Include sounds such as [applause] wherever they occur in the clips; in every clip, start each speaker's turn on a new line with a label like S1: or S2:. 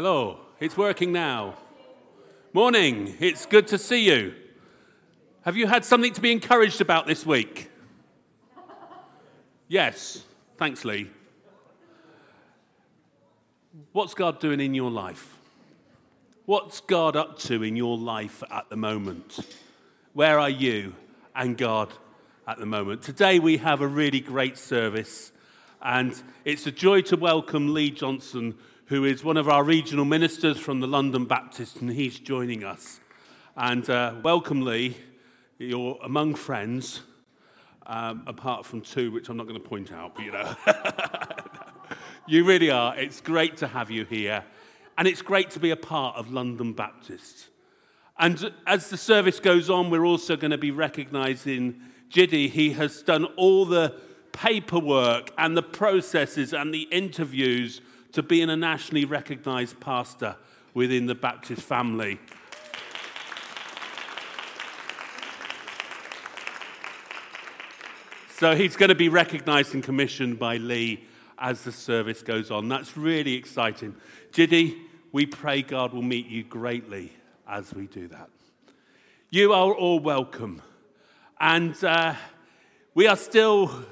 S1: Hello, it's working now. Morning, it's good to see you. Have you had something to be encouraged about this week? Yes, thanks, Lee. What's God doing in your life? What's God up to in your life at the moment? Where are you and God at the moment? Today we have a really great service, and it's a joy to welcome Lee Johnson, who is one of our regional ministers from the London Baptist, and he's joining us. And uh, welcome, Lee. You're among friends, um, apart from two, which I'm not going to point out, but you know. [laughs] you really are. It's great to have you here. And it's great to be a part of London Baptist. And as the service goes on, we're also going to be recognizing Jiddy. He has done all the paperwork and the processes and the interviews to being a nationally recognized pastor within the Baptist family. So he's going to be recognized and commissioned by Lee as the service goes on. That's really exciting. Jiddy, we pray God will meet you greatly as we do that. You are all welcome. And uh, we are still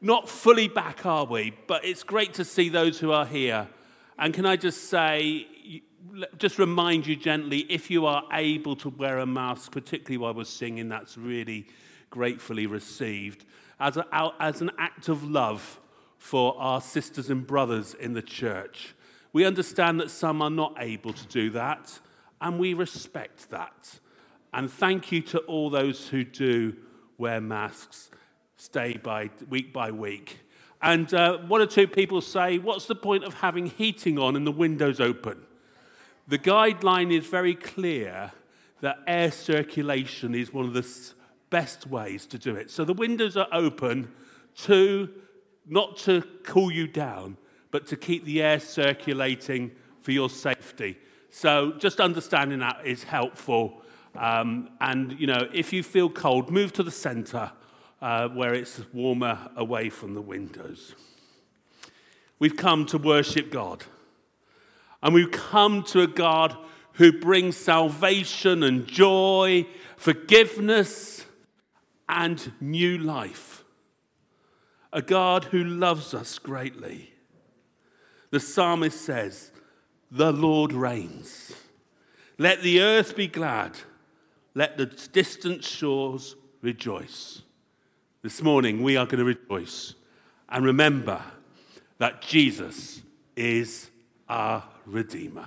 S1: not fully back, are we? But it's great to see those who are here. And can I just say, just remind you gently if you are able to wear a mask, particularly while we're singing, that's really gratefully received as, a, as an act of love for our sisters and brothers in the church. We understand that some are not able to do that, and we respect that. And thank you to all those who do wear masks stay by week by week. And uh, one or two people say, What's the point of having heating on and the windows open? The guideline is very clear that air circulation is one of the best ways to do it. So the windows are open to not to cool you down, but to keep the air circulating for your safety. So just understanding that is helpful. Um, and you know, if you feel cold, move to the center uh, where it's warmer away from the windows. We've come to worship God. And we've come to a God who brings salvation and joy, forgiveness, and new life. A God who loves us greatly. The psalmist says, The Lord reigns. Let the earth be glad. Let the distant shores rejoice. This morning, we are going to rejoice and remember that Jesus is our Redeemer.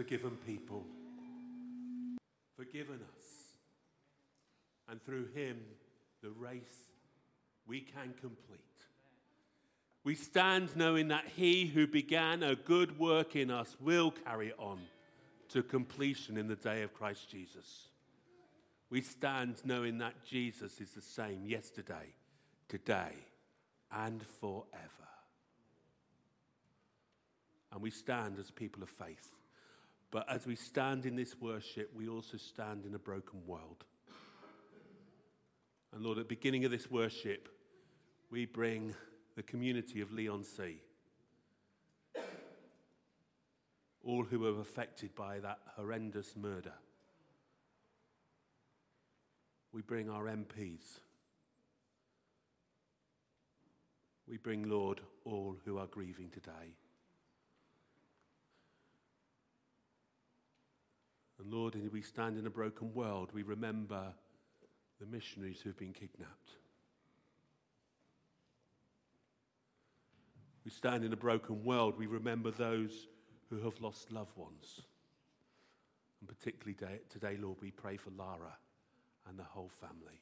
S1: Forgiven people, forgiven us. And through him, the race we can complete. We stand knowing that he who began a good work in us will carry it on to completion in the day of Christ Jesus. We stand knowing that Jesus is the same yesterday, today, and forever. And we stand as people of faith. But as we stand in this worship, we also stand in a broken world. And Lord, at the beginning of this worship, we bring the community of Leigh-on-Sea. All who were affected by that horrendous murder. We bring our MPs. We bring, Lord, all who are grieving today. And Lord, as we stand in a broken world, we remember the missionaries who've been kidnapped. We stand in a broken world, we remember those who have lost loved ones. And particularly today, Lord, we pray for Lara and the whole family.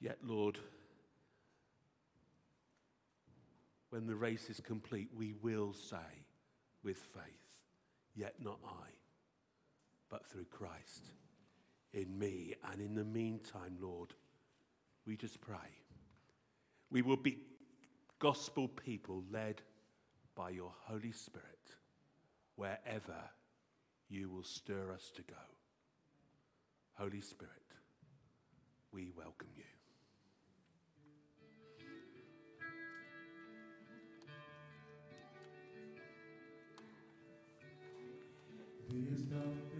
S1: Yet, Lord, when the race is complete, we will say with faith, Yet not I, but through Christ in me. And in the meantime, Lord, we just pray. We will be gospel people led by your Holy Spirit wherever you will stir us to go. Holy Spirit, we welcome you.
S2: There's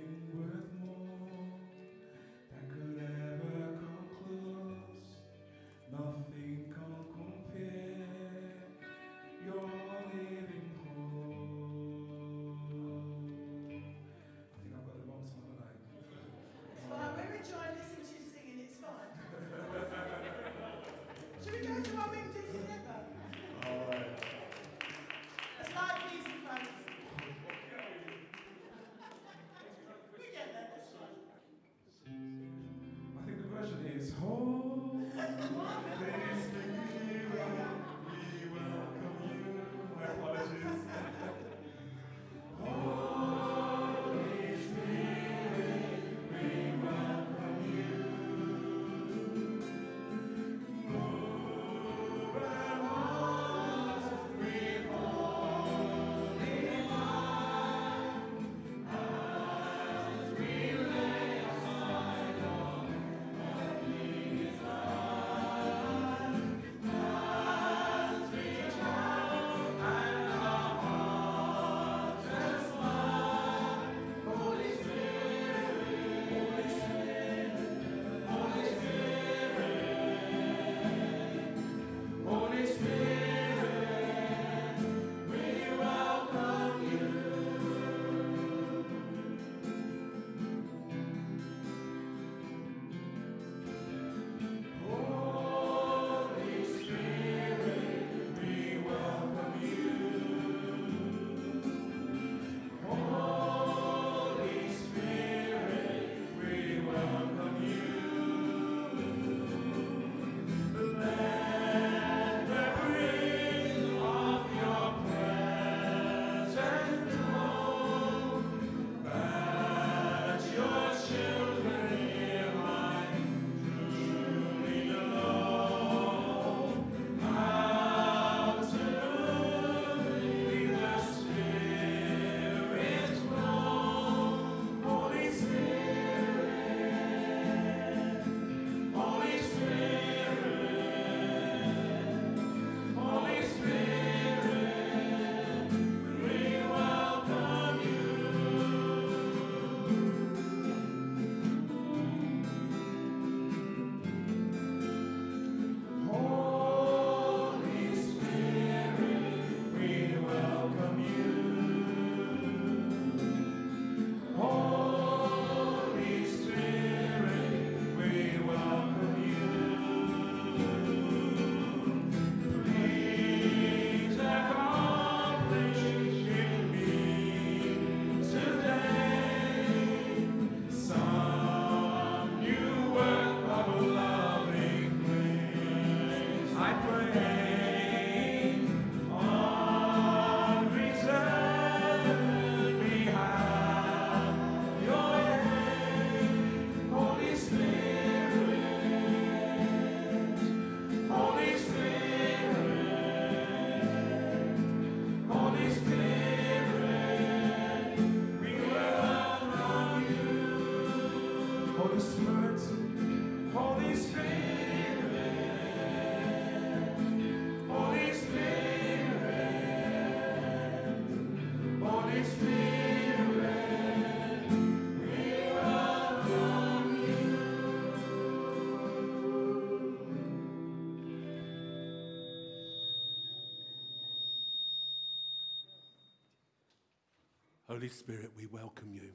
S2: Holy Spirit,
S3: we welcome you.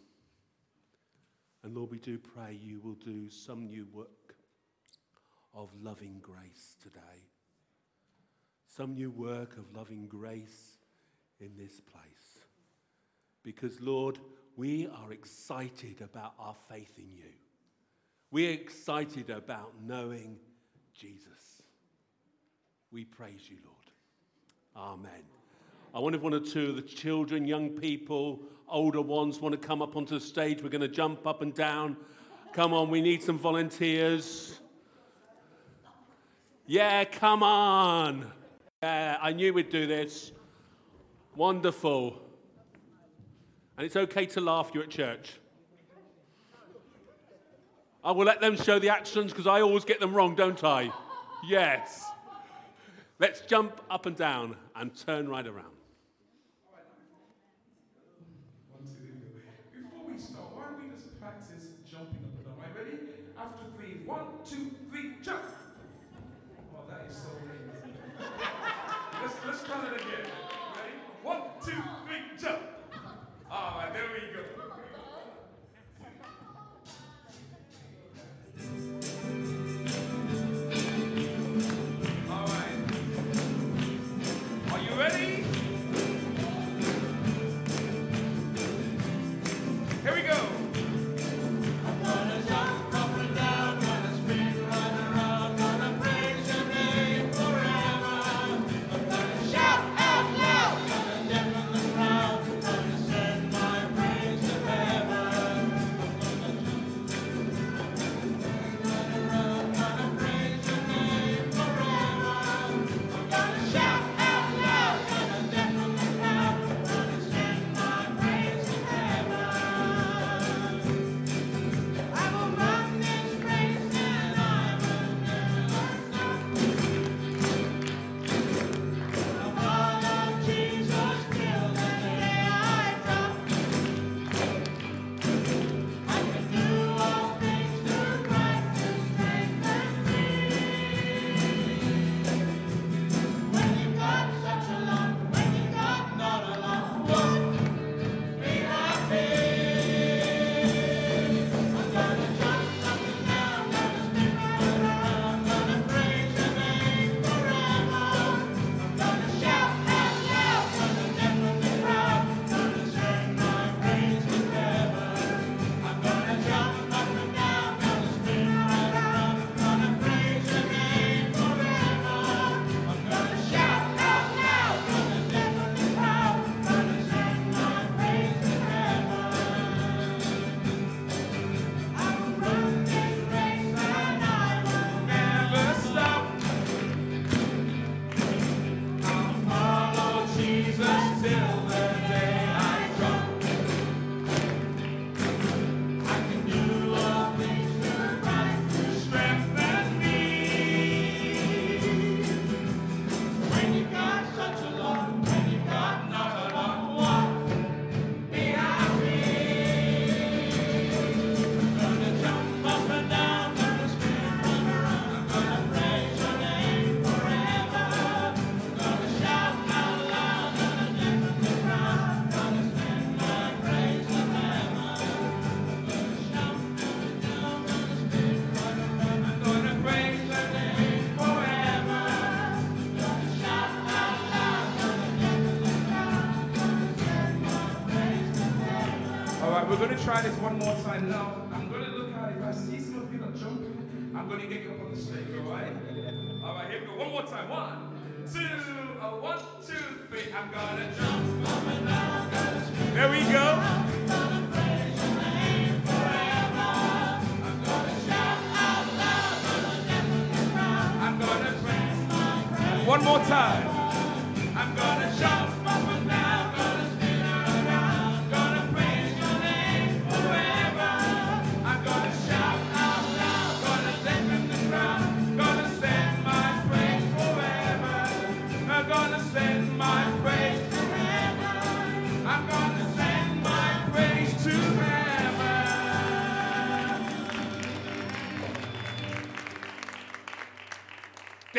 S3: And Lord, we do pray you will do some new work of loving grace today. Some new work of loving grace in this place. Because, Lord, we are excited about our faith in you. We're excited about knowing Jesus. We praise you, Lord. Amen. I wonder if one or two of the children, young people, older ones want to come up onto the stage. We're going to jump up and down. Come on, we need some volunteers. Yeah, come on. Yeah, I knew we'd do this. Wonderful. And it's okay to laugh, you're at church. I will let them show the actions because I always get them wrong, don't I? Yes. Let's jump up and down and turn right around.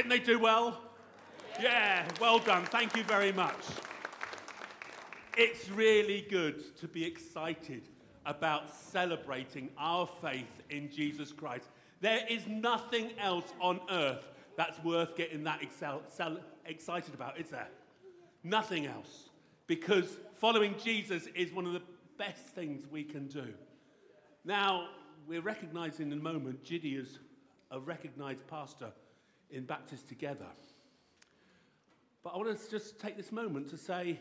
S1: They do well? Yeah, well done. Thank you very much. It's really good to be excited about celebrating our faith in Jesus Christ. There is nothing else on earth that's worth getting that excel, cel- excited about, is there? Nothing else. Because following Jesus is one of the best things we can do. Now, we're recognizing in a moment Jiddy as a recognized pastor in Baptist Together. But I want to just take this moment to say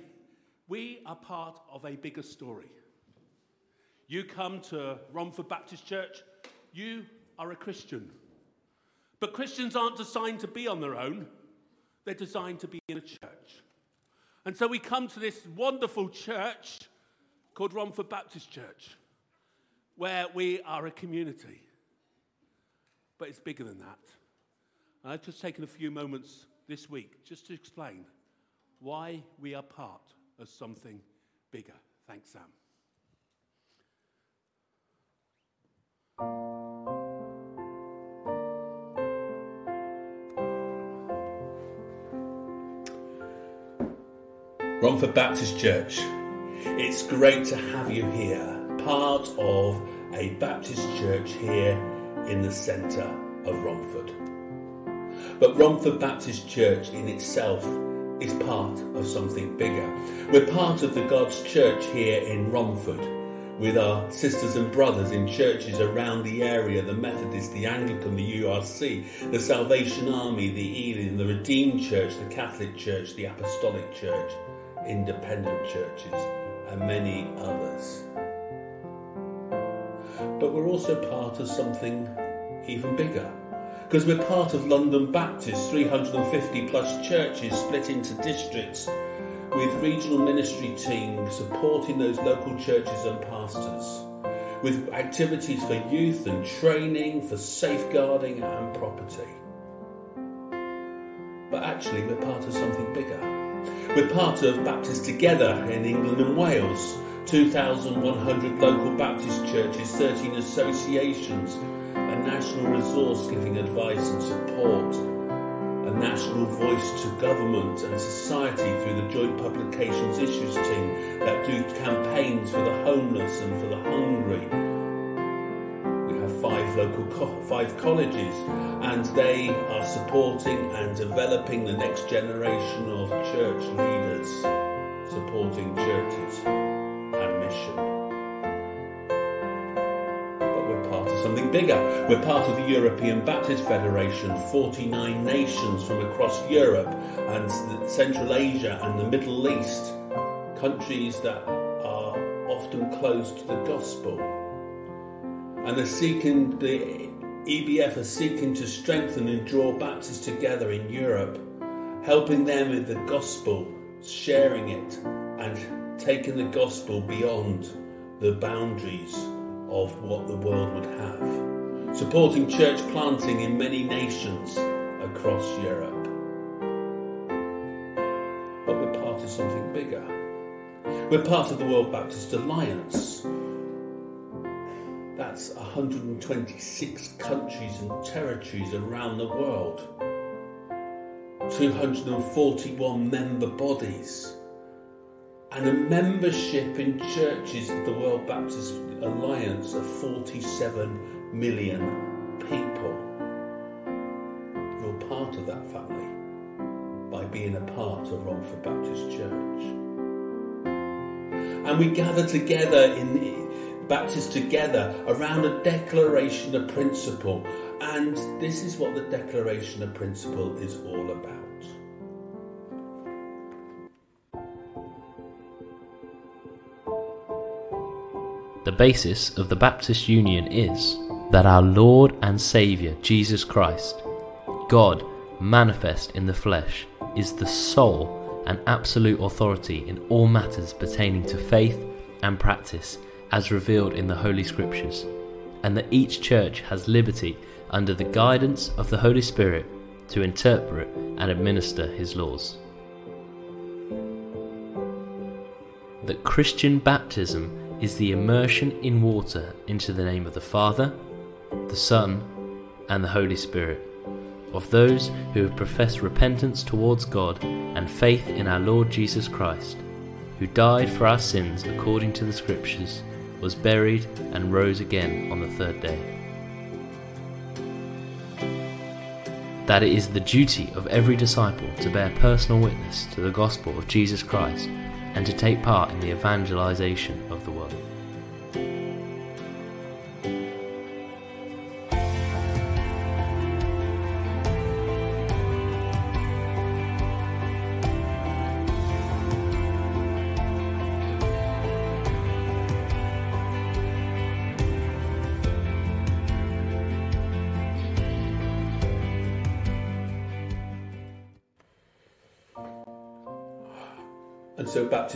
S1: we are part of a bigger story. You come to Romford Baptist Church, you are a Christian. But Christians aren't designed to be on their own, they're designed to be in a church. And so we come to this wonderful church called Romford Baptist Church, where we are a community. But it's bigger than that. And I've just taken a few moments this week just to explain why we are part of something bigger. Thanks, Sam. Romford Baptist Church, it's great to have you here, part of a Baptist church here in the centre of Romford. But Romford Baptist Church in itself is part of something bigger. We're part of the God's church here in Romford with our sisters and brothers in churches around the area the Methodist, the Anglican, the URC, the Salvation Army, the Elim, the Redeemed Church, the Catholic Church, the Apostolic Church, independent churches, and many others. But we're also part of something even bigger because we're part of London Baptist, 350 plus churches split into districts with regional ministry teams supporting those local churches and pastors, with activities for youth and training, for safeguarding and property. But actually, we're part of something bigger. We're part of Baptist Together in England and Wales, 2,100 local Baptist churches, 13 associations, a national resource giving advice and support, a national voice to government and society through the Joint Publications Issues team that do campaigns for the homeless and for the hungry. We have five local co- five colleges, and they are supporting and developing the next generation of church leaders, supporting churches and mission. Something bigger. We're part of the European Baptist Federation, 49 nations from across Europe and Central Asia and the Middle East, countries that are often closed to the gospel. And they're seeking, the EBF are seeking to strengthen and draw Baptists together in Europe, helping them with the gospel, sharing it, and taking the gospel beyond the boundaries of what the world would have. Supporting church planting in many nations across Europe. But we're part of something bigger. We're part of the World Baptist Alliance. That's 126 countries and territories around the world. 241 member bodies. And a membership in churches of the World Baptist Alliance of 47 million people. You're part of that family by being a part of Romford Baptist Church. And we gather together in Baptists together around a declaration of principle. And this is what the declaration of principle is all about.
S4: The basis of the Baptist Union is that our Lord and Saviour Jesus Christ, God manifest in the flesh, is the sole and absolute authority in all matters pertaining to faith and practice as revealed in the Holy Scriptures, and that each church has liberty under the guidance of the Holy Spirit to interpret and administer His laws. That Christian baptism is the immersion in water into the name of the Father, the Son, and the Holy Spirit, of those who have professed repentance towards God and faith in our Lord Jesus Christ, who died for our sins according to the Scriptures, was buried, and rose again on the third day. That it is the duty of every disciple to bear personal witness to the gospel of Jesus Christ and to take part in the evangelization of the world.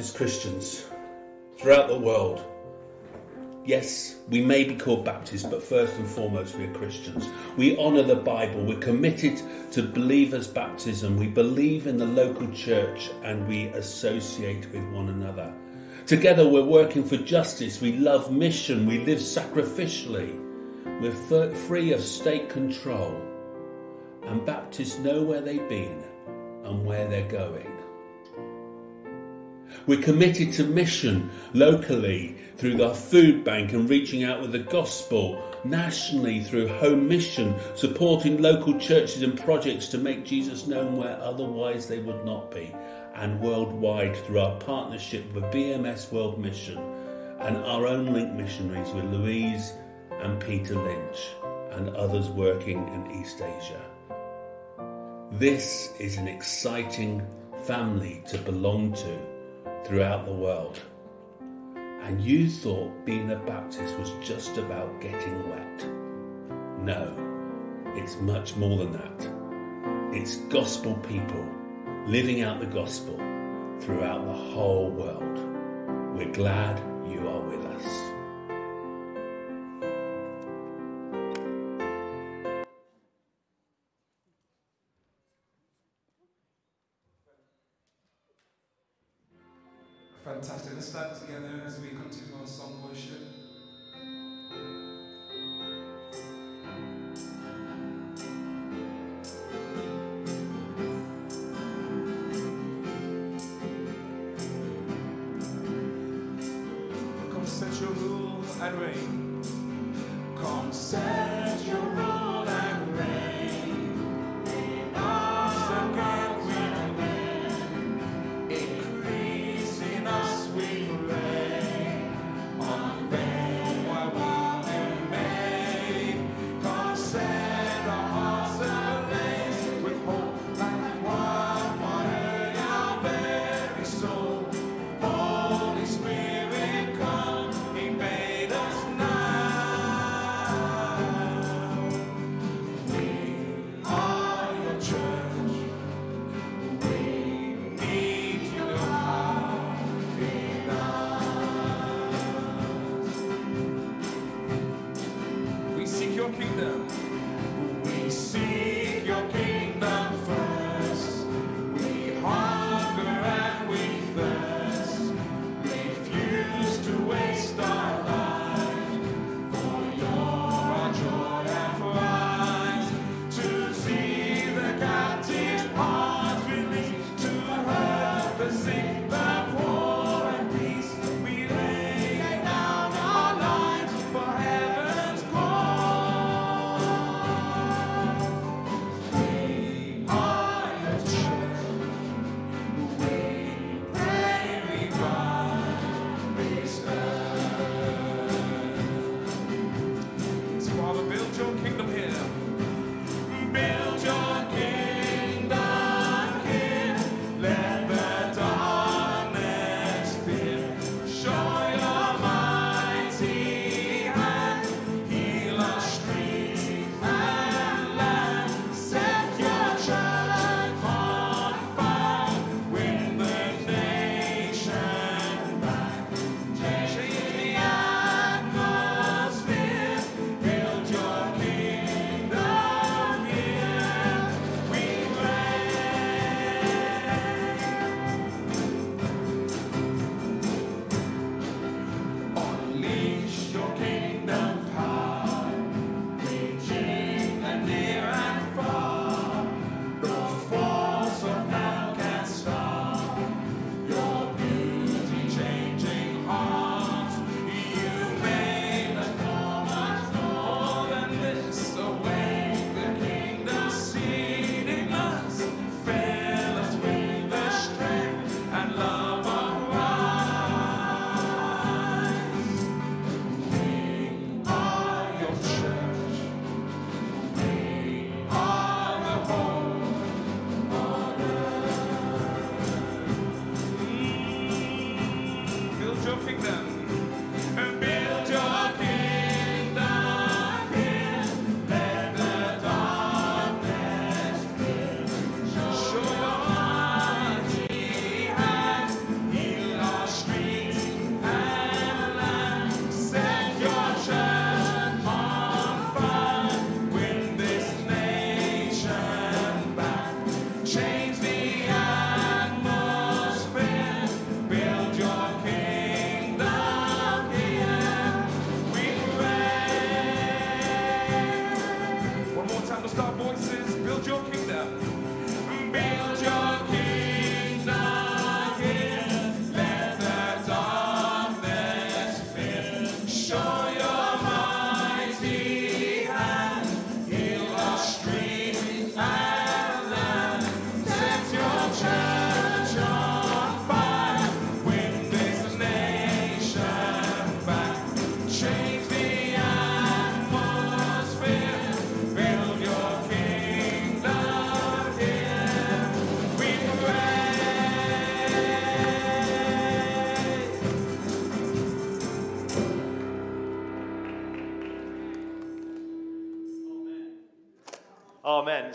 S1: Baptist Christians throughout the world, yes, we may be called Baptists, but first and foremost, we are Christians. We honour the Bible, we're committed to believers' baptism, we believe in the local church, and we associate with one another. Together, we're working for justice, we love mission, we live sacrificially, we're free of state control. And Baptists know where they've been and where they're going. We're committed to mission locally through our food bank and reaching out with the gospel, nationally through home mission, supporting local churches and projects to make Jesus known where otherwise they would not be, and worldwide through our partnership with BMS World Mission and our own link missionaries with Louise and Peter Lynch and others working in East Asia. This is an exciting family to belong to throughout the world. And you thought being a Baptist was just about getting wet. No, it's much more than that. It's gospel people living out the gospel throughout the whole world. We're glad
S3: Stand together as we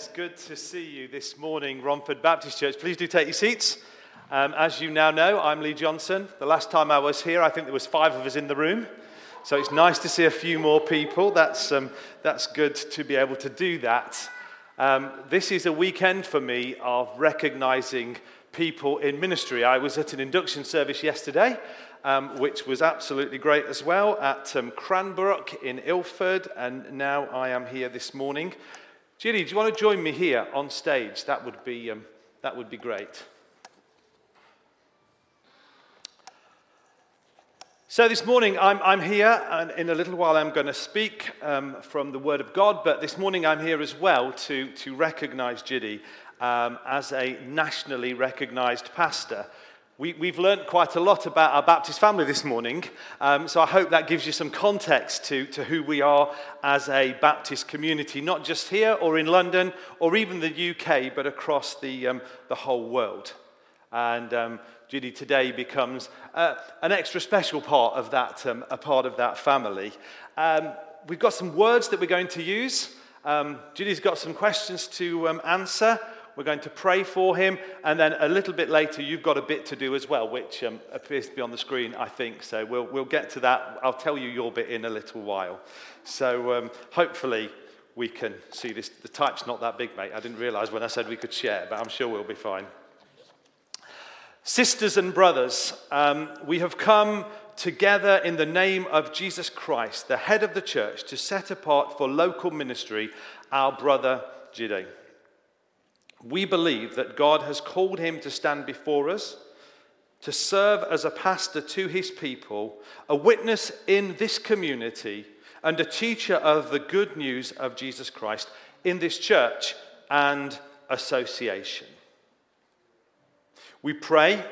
S5: It's good to see you this morning, Romford Baptist Church. Please do take your seats. Um, as you now know, I'm Lee Johnson. The last time I was here, I think there was five of us in the room. So it's nice to see a few more people. That's, um, that's good to be able to do that. Um, this is a weekend for me of recognizing people in ministry. I was at an induction service yesterday, um, which was absolutely great as well, at um, Cranbrook in Ilford, and now I am here this morning. Jide, do you want to join me here on stage? That would be, um, that would be great. So, this morning I'm, I'm here, and in a little while I'm going to speak um, from the Word of God, but this morning I'm here as well to, to recognize Jide um, as a nationally recognized pastor. We, we've learned quite a lot about our Baptist family this morning, um, so I hope that gives you some context to, to who we are as a Baptist community, not just here or in London or even the UK, but across the, um, the whole world. And um, Jide today becomes uh, an extra special part of that, um, a part of that family. Um, we've got some words that we're going to use. Um, Jide's got some questions to answer. We're going to pray for him, and then a little bit later, you've got a bit to do as well, which um, appears to be on the screen, I think. So we'll, we'll get to that. I'll tell you your bit in a little while. So um, hopefully, we can see this. The type's not that big, mate. I didn't realize when I said we could share, but I'm sure we'll be fine. Sisters and brothers, um, we have come together in the name of Jesus Christ, the head of the church, to set apart for local ministry our brother Jide. We believe that God has called him to stand before us, to serve as a pastor to his people, a witness in this community, and a teacher of the good news of Jesus Christ in this church and association. We pray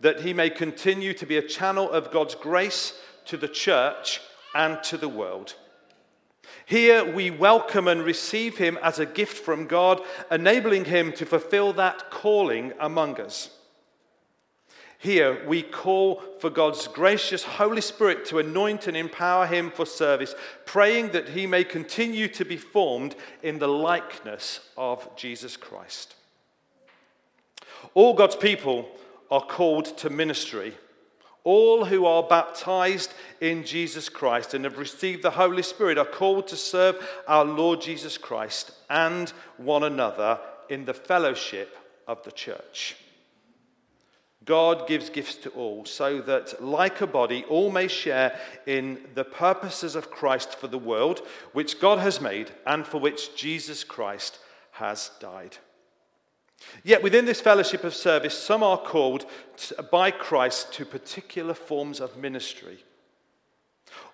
S5: that he may continue to be a channel of God's grace to the church and to the world. Here we welcome and receive him as a gift from God, enabling him to fulfill that calling among us. Here we call for God's gracious Holy Spirit to anoint and empower him for service, praying that he may continue to be formed in the likeness of Jesus Christ. All God's people are called to ministry. All who are baptized in Jesus Christ and have received the Holy Spirit are called to serve our Lord Jesus Christ and one another in the fellowship of the church. God gives gifts to all so that, like a body, all may share in the purposes of Christ for the world, which God has made and for which Jesus Christ has died. Yet within this fellowship of service, some are called by Christ to particular forms of ministry.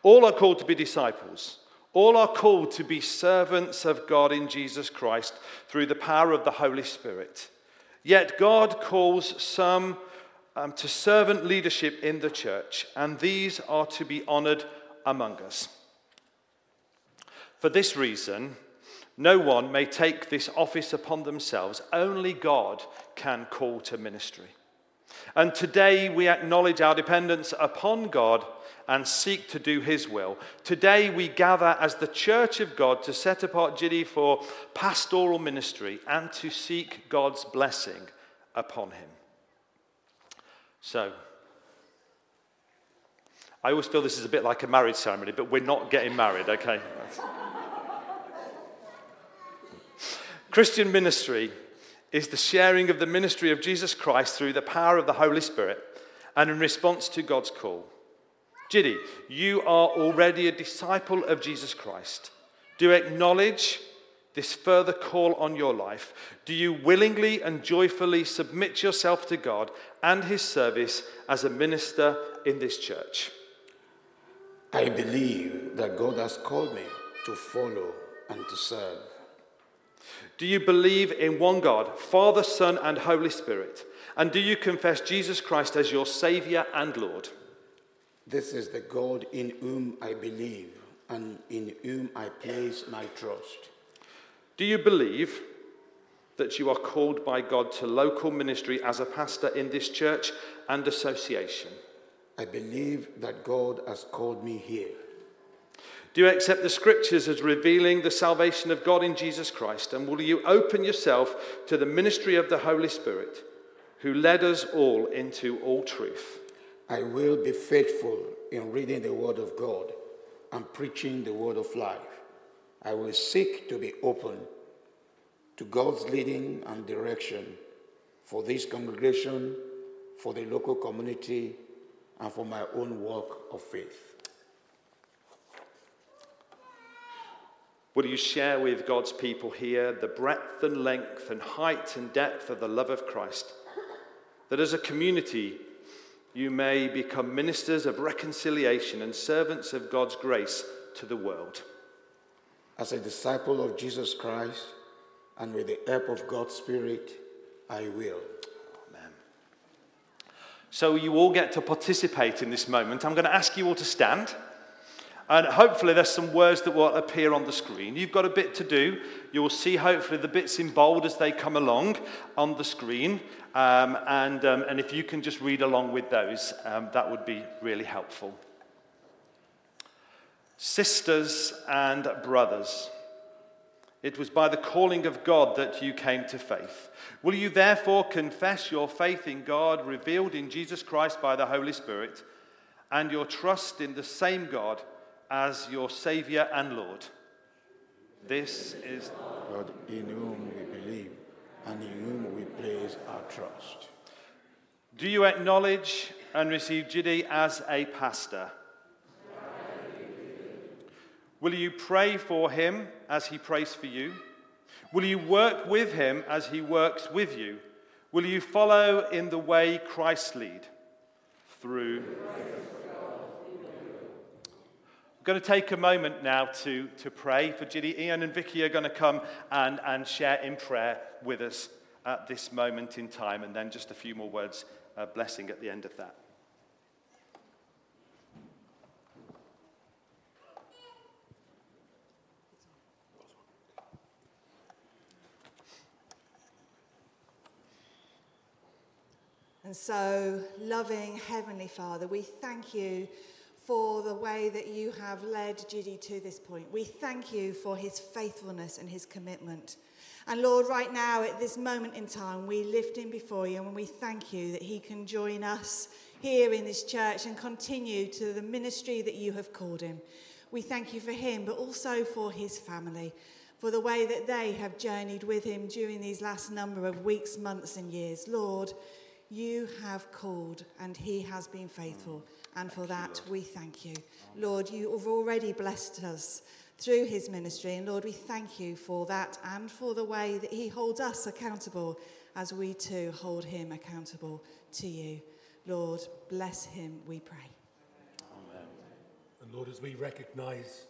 S5: All are called to be disciples. All are called to be servants of God in Jesus Christ through the power of the Holy Spirit. Yet God calls some um, to servant leadership in the church, and these are to be honored among us. For this reason, no one may take this office upon themselves. Only God can call to ministry. And today we acknowledge our dependence upon God and seek to do His will. Today we gather as the church of God to set apart Jide for pastoral ministry and to seek God's blessing upon him. So, I always feel this is a bit like a marriage ceremony, but we're not getting married, okay? Christian ministry is the sharing of the ministry of Jesus Christ through the power of the Holy Spirit and in response to God's call. Jide, you are already a disciple of Jesus Christ. Do you acknowledge this further call on your life? Do you willingly and joyfully submit yourself to God and His service as a minister in this church?
S6: I believe that God has called me to follow and to serve.
S5: Do you believe in one God, Father, Son, and Holy Spirit? And do you confess Jesus Christ as your Savior and Lord?
S6: This is the God in whom I believe and in whom I place my trust.
S5: Do you believe that you are called by God to local ministry as a pastor in this church and association?
S6: I believe that God has called me here.
S5: Do you accept the scriptures as revealing the salvation of God in Jesus Christ? And will you open yourself to the ministry of the Holy Spirit, who led us all into all truth?
S6: I will be faithful in reading the Word of God and preaching the Word of life. I will seek to be open to God's leading and direction for this congregation, for the local community, and for my own walk of faith.
S5: Will you share with God's people here the breadth and length and height and depth of the love of Christ? That as a community, you may become ministers of reconciliation and servants of God's grace to the world.
S6: As a disciple of Jesus Christ and with the help of God's Spirit, I will.
S5: Amen. So, you all get to participate in this moment. I'm going to ask you all to stand. And hopefully, there's some words that will appear on the screen. You've got a bit to do. You'll see, hopefully, the bits in bold as they come along on the screen. Um, and, um, and if you can just read along with those, um, that would be really helpful. Sisters and brothers, it was by the calling of God that you came to faith. Will you therefore confess your faith in God revealed in Jesus Christ by the Holy Spirit and your trust in the same God as your Saviour and Lord? This is
S6: God in whom we believe and in whom we place our trust.
S5: Do you acknowledge and receive Jide as a pastor? Will you pray for him as he prays for you? Will you work with him as he works with you? Will you follow in the way Christ lead? Through. I'm going to take a moment now to, to pray for Jide. Ian and Vicky are going to come and, and share in prayer with us at this moment in time, and then just a few more words of blessing at the end of that.
S7: And so, loving Heavenly Father, we thank you for the way that you have led Jide to this point. We thank you for his faithfulness and his commitment. And Lord, right now, at this moment in time, we lift him before you and we thank you that he can join us here in this church and continue to the ministry that you have called him. We thank you for him, but also for his family, for the way that they have journeyed with him during these last number of weeks, months, and years. Lord, you have called and he has been faithful. And for that, we thank you. Lord, you have already blessed us through his ministry. And Lord, we thank you for that and for the way that he holds us accountable as we too hold him accountable to you. Lord, bless him, we pray. Amen.
S1: And Lord, as we recognize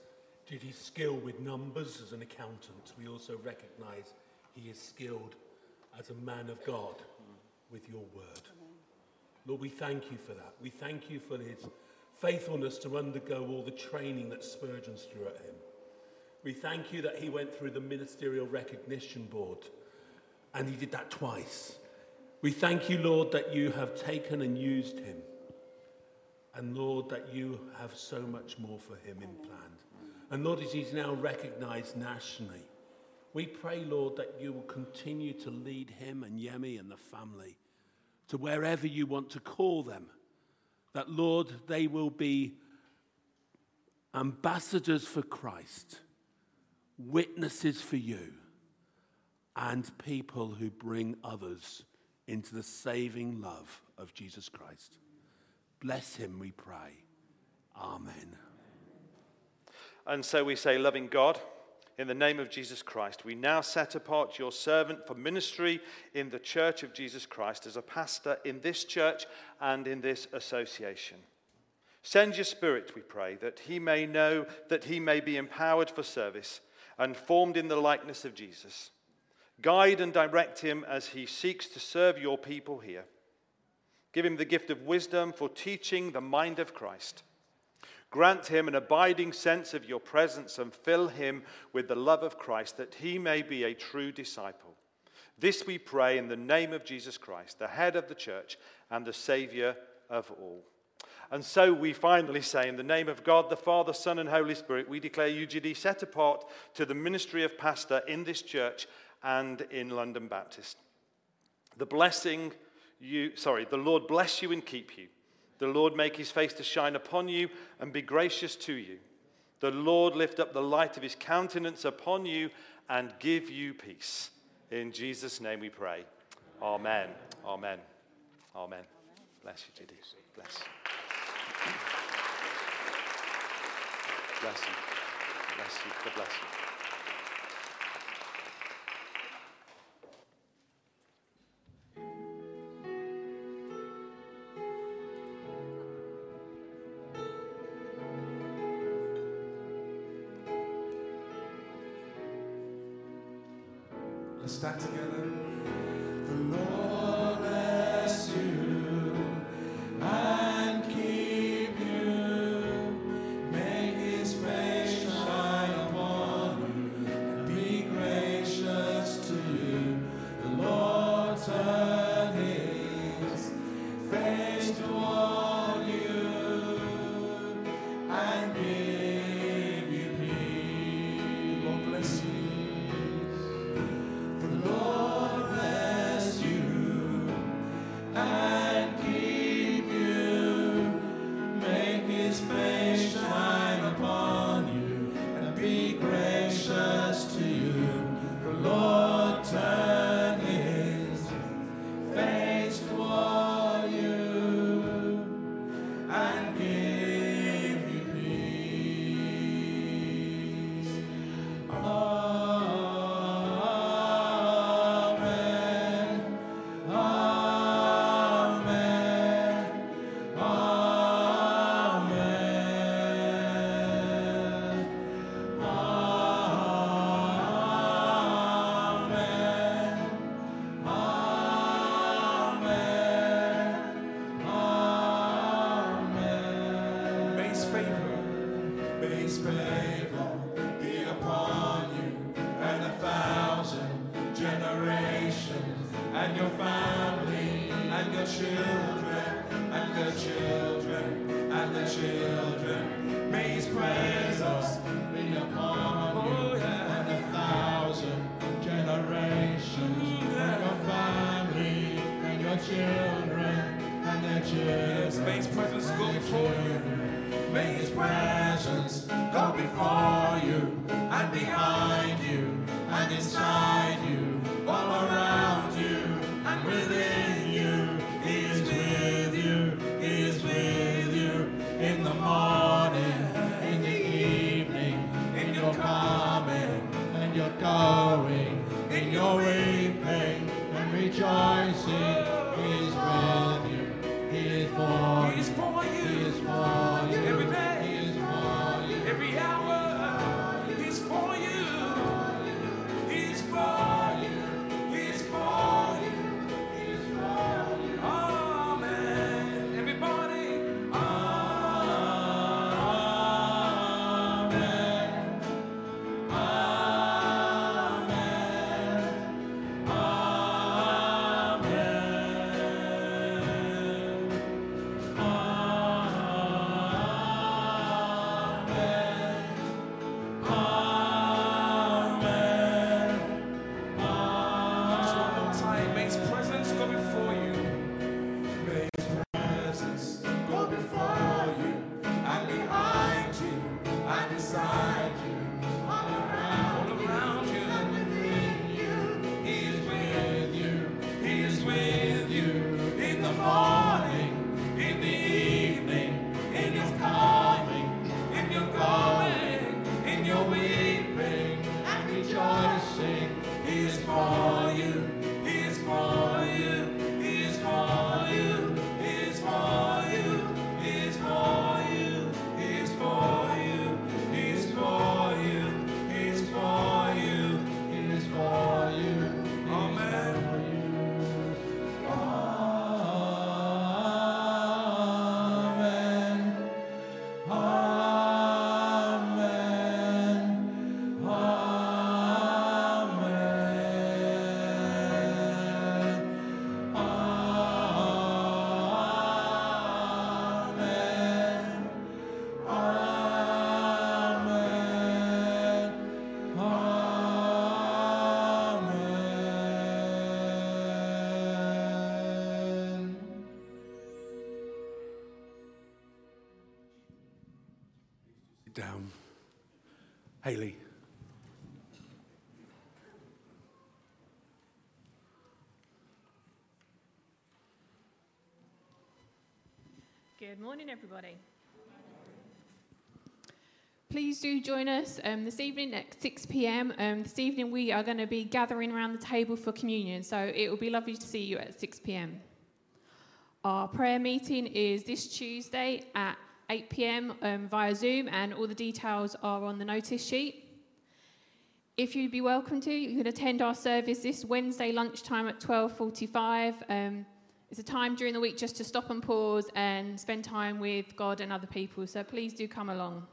S1: Jide's skill with numbers as an accountant, we also recognize he is skilled as a man of God with your word. Lord, we thank you for that. We thank you for his faithfulness to undergo all the training that Spurgeon's threw at him. We thank you that he went through the Ministerial Recognition Board and he did that twice. We thank you, Lord, that you have taken and used him. And Lord, that you have so much more for him in planned. And Lord, as he's now recognized nationally, we pray, Lord, that you will continue to lead him and Yemi and the family to wherever you want to call them. That, Lord, they will be ambassadors for Christ, witnesses for you, and people who bring others into the saving love of Jesus Christ. Bless him, we pray. Amen.
S5: And so we say, loving God, in the name of Jesus Christ, we now set apart your servant for ministry in the church of Jesus Christ as a pastor in this church and in this association. Send your spirit, we pray, that he may know, that he may be empowered for service and formed in the likeness of Jesus. Guide and direct him as he seeks to serve your people here. Give him the gift of wisdom for teaching the mind of Christ. Grant him an abiding sense of your presence and fill him with the love of Christ that he may be a true disciple. This we pray in the name of Jesus Christ, the head of the church and the Savior of all.
S3: And so we finally say, in the name of God, the Father, Son, and Holy Spirit, we declare UGD set apart to the ministry of pastor in this church and in London Baptist. The blessing you, sorry, the Lord bless you and keep you. The Lord make his face to shine upon you and be gracious to you. The Lord lift up the light of his countenance upon you and give you peace. In Jesus' name we pray. Amen. Amen. Amen. Bless you, Jide. Bless you. Bless you. Bless you. God bless you.
S8: Morning,
S9: everybody. Please do join us um, this evening at 6 pm. Um, this evening, we are going to be gathering around the table for communion, so it will be lovely to see you at 6 pm. Our prayer meeting is this Tuesday at 8 pm um, via Zoom, and all the details are on the notice sheet. If you'd be welcome to, you can attend our service this Wednesday lunchtime at 12:45. Um, it's a time during the week just to stop and pause and spend time with God and other people. So please do come along.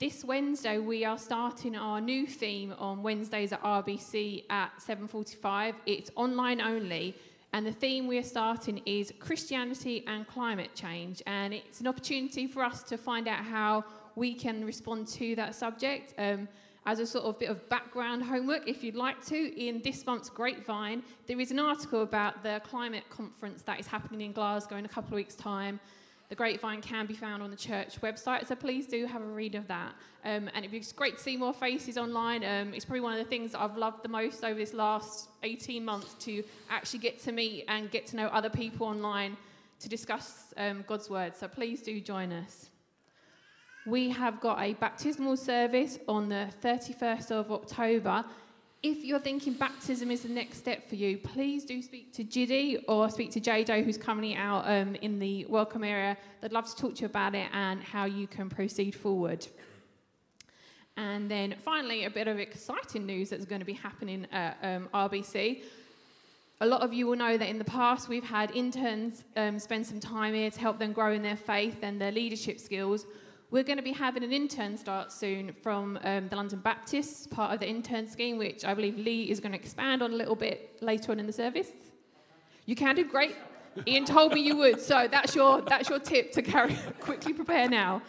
S9: This Wednesday we are starting our new theme on Wednesdays at RBC at 7:45. It's online only, and the theme we are starting is Christianity and climate change, and it's an opportunity for us to find out how we can respond to that subject. Um, as a sort of bit of background homework, if you'd like to, in this month's Grapevine, there is an article about the climate conference that is happening in Glasgow in a couple of weeks' time. The Grapevine can be found on the church website, so please do have a read of that. Um, and it'd be great to see more faces online. Um, it's probably one of the things that I've loved the most over this last 18 months to actually get to meet and get to know other people online to discuss um, God's word. So please do join us. We have got a baptismal service on the 31st of October. If you're thinking baptism is the next step for you, please do speak to Jide or speak to Jado, who's currently out um, in the welcome area. They'd love to talk to you about it and how you can proceed forward. And then finally, a bit of exciting news that's going to be happening at um, RBC. A lot of you will know that in the past we've had interns um, spend some time here to help them grow in their faith and their leadership skills. We're going to be having an intern start soon from um, the London Baptists, part of the intern scheme, which I believe Lee is going to expand on a little bit later on in the service. You can do great. Ian told me you would, so that's your that's your tip to carry [laughs] quickly prepare now.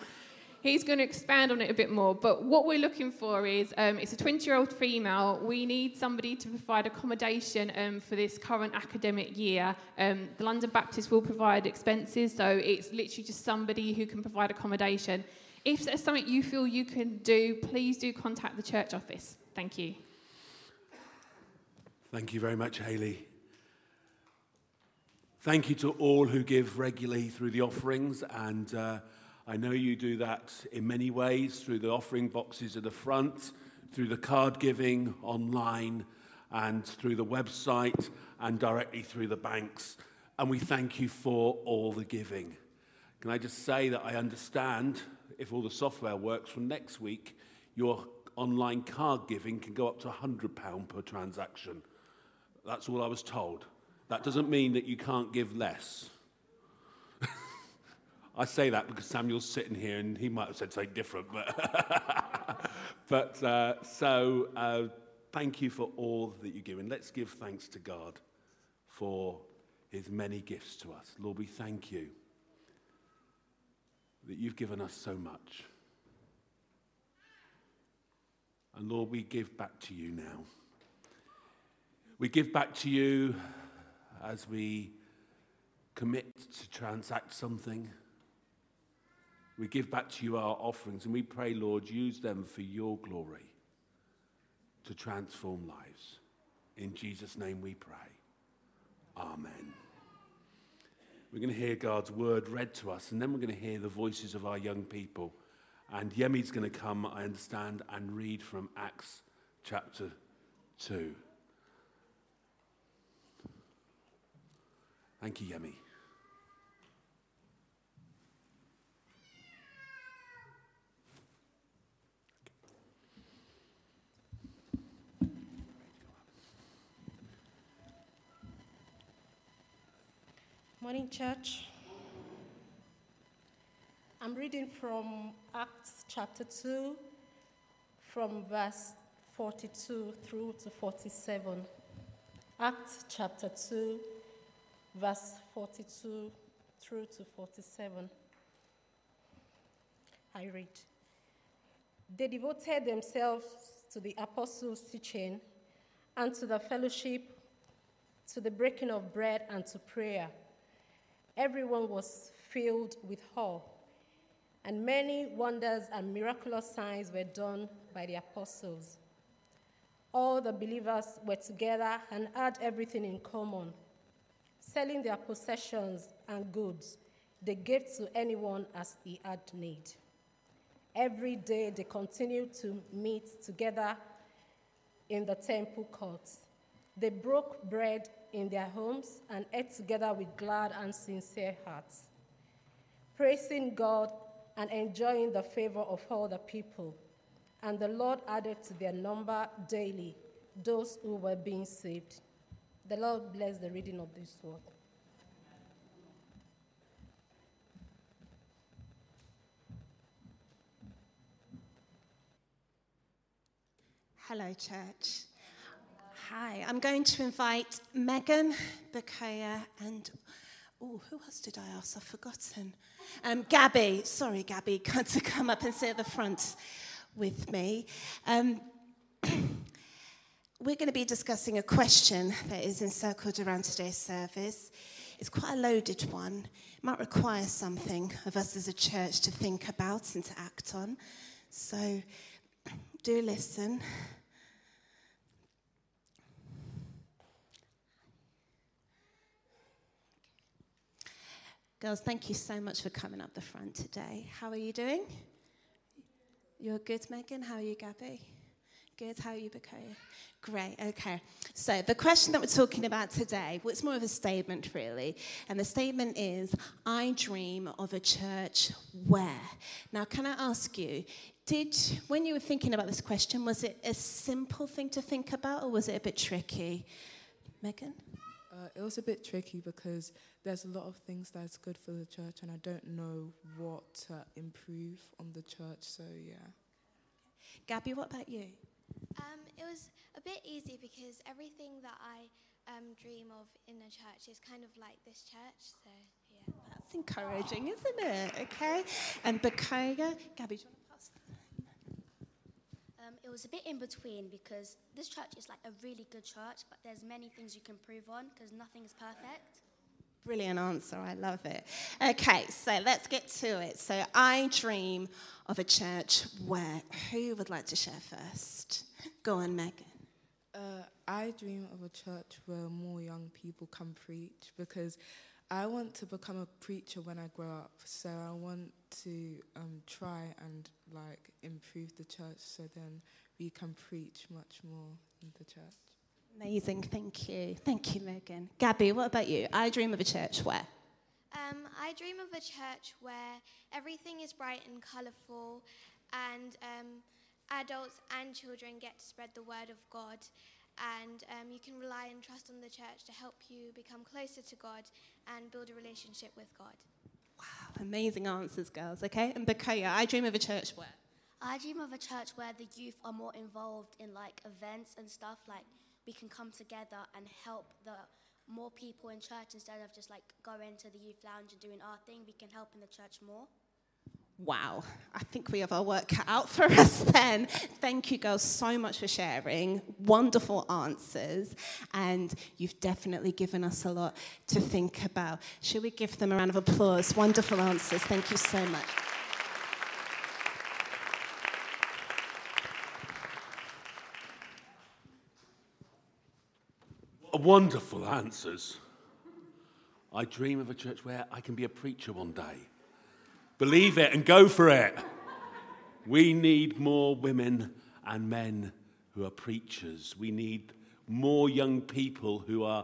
S9: He's going to expand on it a bit more, but what we're looking for is um, it's a 20 year old female. We need somebody to provide accommodation um, for this current academic year. Um, the London Baptist will provide expenses, so it's literally just somebody who can provide accommodation. If there's something you feel you can do, please do contact the church office. Thank you.
S1: Thank you very much, Haley. Thank you to all who give regularly through the offerings, and uh, I know you do that in many ways through the offering boxes at the front, through the card giving online, and through the website, and directly through the banks. And we thank you for all the giving. Can I just say that I understand if all the software works from next week, your online card giving can go up to £100 per transaction. That's all I was told. That doesn't mean that you can't give less. I say that because Samuel's sitting here and he might have said something different. But, [laughs] but uh, so uh, thank you for all that you give. And let's give thanks to God for his many gifts to us. Lord, we thank you that you've given us so much. And Lord, we give back to you now. We give back to you as we commit to transact something. We give back to you our offerings and we pray, Lord, use them for your glory to transform lives. In Jesus' name we pray. Amen. We're going to hear God's word read to us, and then we're going to hear the voices of our young people. And Yemi's going to come, I understand, and read from Acts chapter 2. Thank you, Yemi.
S10: Morning, church. I'm reading from Acts chapter 2, from verse 42 through to 47. Acts chapter 2, verse 42 through to 47. I read. They devoted themselves to the apostles' teaching and to the fellowship, to the breaking of bread, and to prayer. Everyone was filled with awe, and many wonders and miraculous signs were done by the apostles. All the believers were together and had everything in common. Selling their possessions and goods, they gave to anyone as he had need. Every day they continued to meet together in the temple courts. They broke bread in their homes and ate together with glad and sincere hearts, praising God and enjoying the favor of all the people. And the Lord added to their number daily those who were being saved. The Lord bless the reading of this word.
S11: Hello, church. Hi, I'm going to invite Megan, Bakaya, and oh, who else did I ask? I've forgotten. Um, Gabby, sorry, Gabby, [laughs] to come up and sit at the front with me. Um, [clears throat] we're going to be discussing a question that is encircled around today's service. It's quite a loaded one. It might require something of us as a church to think about and to act on. So [clears throat] do listen. Girls, thank you so much for coming up the front today. How are you doing? You're good, Megan? How are you, Gabby? Good. How are you, Bakoya? Great. Okay. So the question that we're talking about today, well, it's more of a statement, really. And the statement is, I dream of a church where. Now, can I ask you, did when you were thinking about this question, was it a simple thing to think about, or was it a bit tricky, Megan?
S12: Uh, it was a bit tricky because there's a lot of things that's good for the church, and I don't know what to improve on the church. So yeah.
S11: Gabby, what about you?
S13: Um, it was a bit easy because everything that I um, dream of in a church is kind of like this church. So yeah.
S11: That's encouraging, isn't it? Okay. And Bakaya, Gabby, do you want to pass?
S14: It was a bit in between because this church is like a really good church, but there's many things you can improve on because nothing is perfect.
S11: Brilliant answer. I love it. Okay, so let's get to it. So, I dream of a church where. Who would like to share first? Go on, Megan.
S12: Uh, I dream of a church where more young people can preach because I want to become a preacher when I grow up. So I want to um, try and like improve the church so then we can preach much more in the church.
S11: Amazing. Thank you. Thank you, Megan. Gabby, what about you? I dream of a church where.
S13: Um, I dream of a church where everything is bright and colourful, and um, adults and children get to spread the word of God. And um, you can rely and trust on the church to help you become closer to God and build a relationship with God.
S11: Amazing answers, girls. Okay. And Bakaya, I dream of a church where.
S14: I dream of a church where the youth are more involved in like events and stuff. Like we can come together and help the more people in church instead of just like going to the youth lounge and doing our thing. We can help in the church more.
S11: Wow, I think we have our work cut out for [laughs] us then. Thank you, girls, so much for sharing. Wonderful answers. And you've definitely given us a lot to think about. Should we give them a round of applause? Wonderful answers. Thank you so much.
S1: Wonderful answers. I dream of a church where I can be a preacher one day. Believe it and go for it. We need more women and men who are preachers. We need more young people who are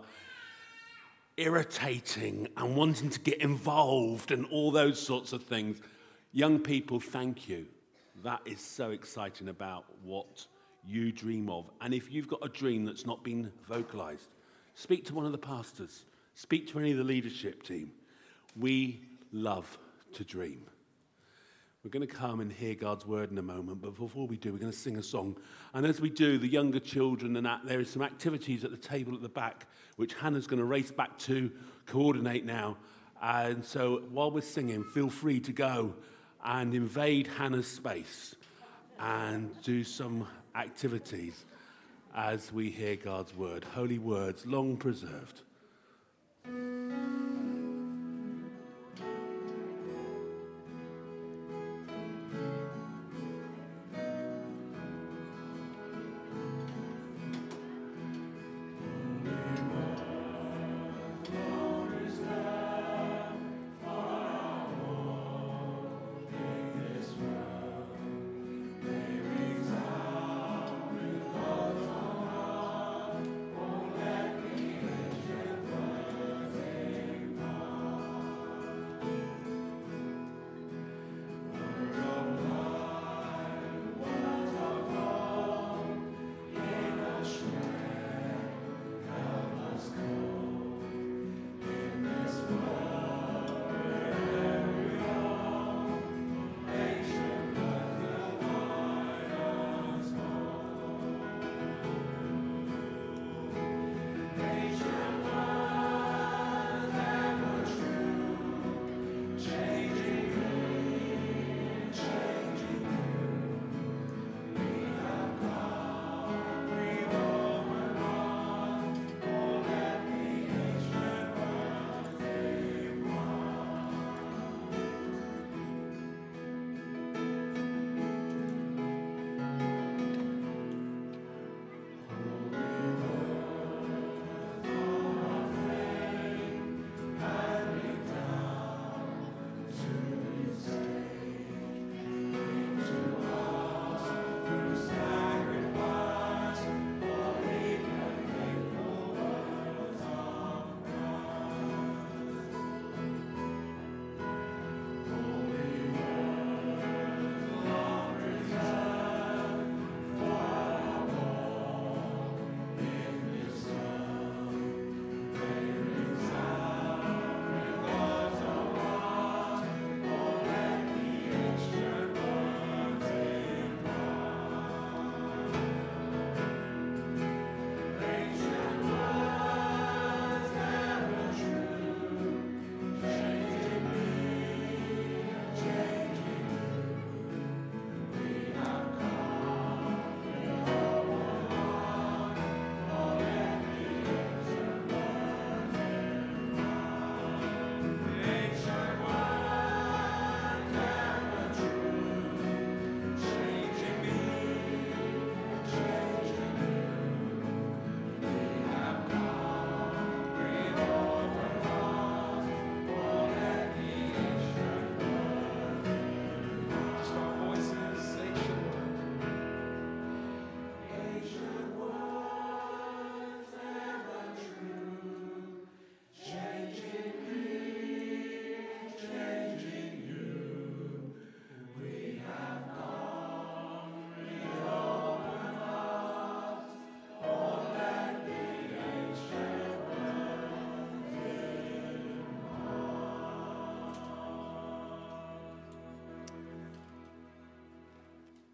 S1: irritating and wanting to get involved and all those sorts of things. Young people, thank you. That is so exciting about what you dream of. And if you've got a dream that's not been vocalized, speak to one of the pastors, speak to any of the leadership team. We love to dream. We're going to come and hear God's word in a moment, but before we do, we're going to sing a song. And as we do, the younger children and that, there is some activities at the table at the back, which Hannah's going to race back to coordinate now. And so while we're singing, feel free to go and invade Hannah's space and do some activities as we hear God's word. Holy words, long preserved.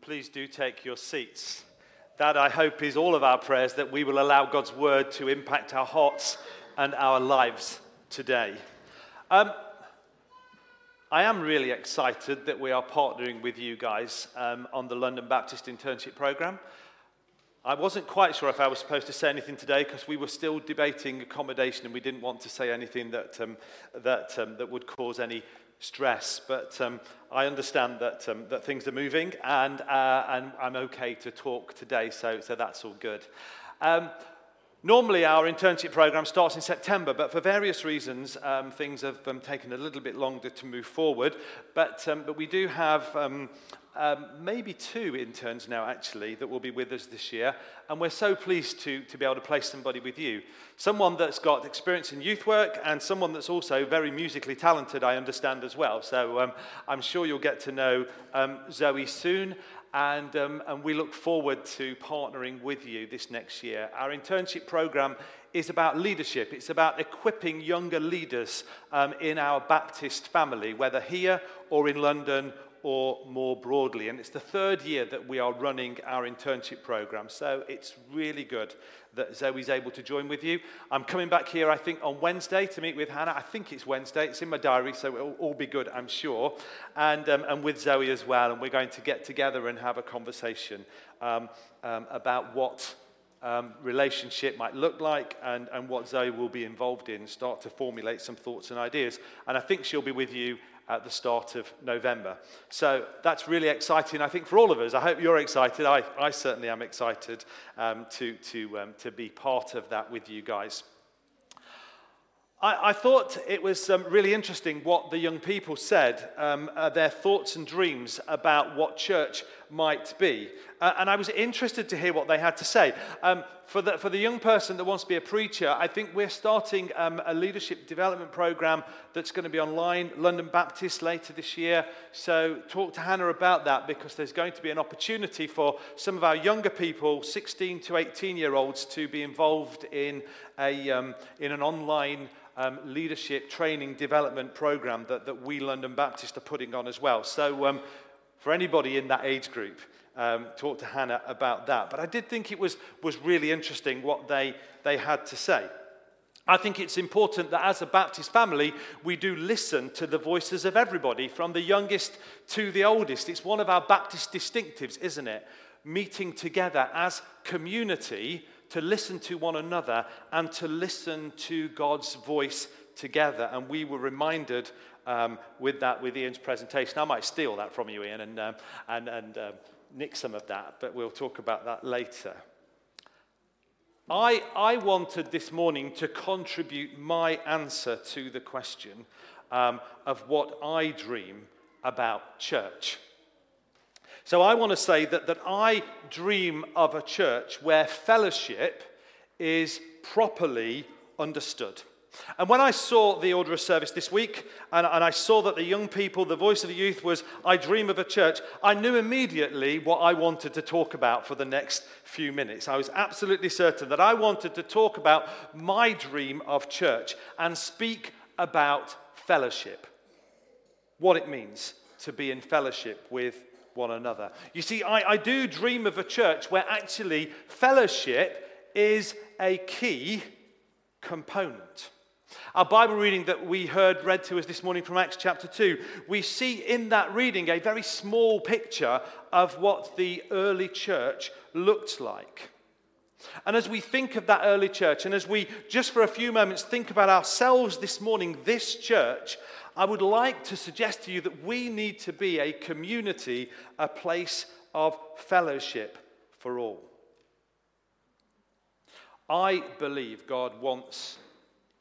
S5: Please do take your seats. That, I hope, is all of our prayers that we will allow God's word to impact our hearts and our lives today. Um, I am really excited that we are partnering with you guys um, on the London Baptist Internship Programme. I wasn't quite sure if I was supposed to say anything today because we were still debating accommodation and we didn't want to say anything that, um, that, um, that would cause any stress. But um, I understand that, um, that things are moving and, uh, and I'm okay to talk today, so, so that's all good. Um, Normally, our internship program starts in September, but for various reasons, um, things have um, taken a little bit longer to move forward. But, um, but we do have um, um, maybe two interns now, actually, that will be with us this year. And we're so pleased to, to be able to place somebody with you. Someone that's got experience in youth work and someone that's also very musically talented, I understand as well. So um, I'm sure you'll get to know Zoe soon and, um, and we look forward to partnering with you this next year. Our internship program is about leadership, it's about equipping younger leaders um, in our Baptist family, whether here or in London or more broadly. And it's the third year that we are running our internship program. So it's really good that Zoe's able to join with you. I'm coming back here, I think, on Wednesday to meet with Hannah. I think it's Wednesday. It's in my diary, so it'll all be good, I'm sure. And, um, and with Zoe as well. And we're going to get together and have a conversation um, um, about what um, relationship might look like and, and what Zoe will be involved in, start to formulate some thoughts and ideas. And I think she'll be with you at the start of November. So that's really exciting, I think, for all of us. I hope you're excited. I, I certainly am excited um, to, to, um, to be part of that with you guys. I, I thought it was um, really interesting what the young people said, um, uh, their thoughts and dreams about what church might be. Uh, and I was interested to hear what they had to say. Um, for, the, for the young person that wants to be a preacher, I think we're starting um, a leadership development program that's going to be online, London Baptist, later this year. So talk to Hannah about that because there's going to be an opportunity for some of our younger people, 16 to 18 year olds, to be involved in, a, um, in an online um, leadership training development program that, that we London Baptist are putting on as well. So, um, for anybody in that age group, um, talk to Hannah about that. But I did think it was, was really interesting what they, they had to say. I think it's important that as a Baptist family, we do listen to the voices of everybody, from the youngest to the oldest. It's one of our Baptist distinctives, isn't it? Meeting together as community to listen to one another and to listen to God's voice together. And we were reminded um, with that, with Ian's presentation. I might steal that from you, Ian, and, um, and, and uh, nick some of that, but we'll talk about that later. I, I wanted this morning to contribute my answer to the question um, of what I dream about church. So I want to say that, that I dream of a church where fellowship is properly understood. And when I saw the order of service this week, and, and, I saw that the young people, the voice of the youth was, I dream of a church, I knew immediately what I wanted to talk about for the next few minutes. I was absolutely certain that I wanted to talk about my dream of church and speak about fellowship, what it means to be in fellowship with one another. You see, I, I do dream of a church where actually fellowship is a key component. Our Bible reading that we heard read to us this morning from Acts chapter 2, we see in that reading a very small picture of what the early church looked like. And as we think of that early church, and as we just for a few moments think about ourselves this morning, this church, I would like to suggest to you that we need to be a community, a place of fellowship for all. I believe God wants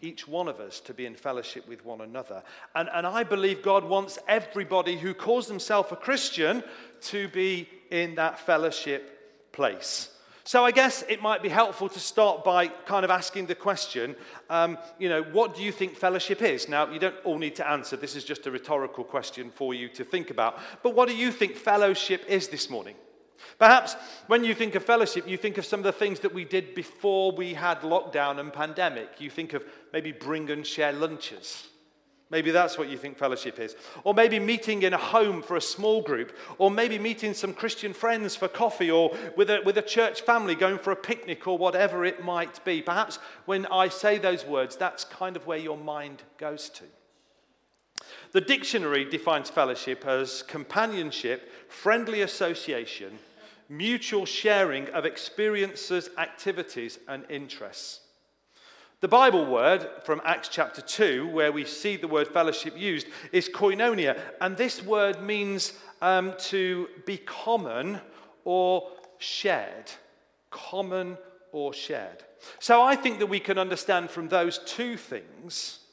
S5: each one of us to be in fellowship with one another. And, and I believe God wants everybody who calls themselves a Christian to be in that fellowship place. So I guess it might be helpful to start by kind of asking the question, um, you know, what do you think fellowship is? Now, you don't all need to answer. This is just a rhetorical question for you to think about. But what do you think fellowship is this morning? Perhaps when you think of fellowship, you think of some of the things that we did before we had lockdown and pandemic. You think of maybe bring and share lunches. Maybe that's what you think fellowship is. Or maybe meeting in a home for a small group. Or maybe meeting some Christian friends for coffee or with a, with a church family going for a picnic or whatever it might be. Perhaps when I say those words, that's kind of where your mind goes to. The dictionary defines fellowship as companionship, friendly association, mutual sharing of experiences, activities, and interests. The Bible word from Acts chapter 2, where we see the word fellowship used, is koinonia. And this word means um, to be common or shared. Common or shared. So I think that we can understand from those two things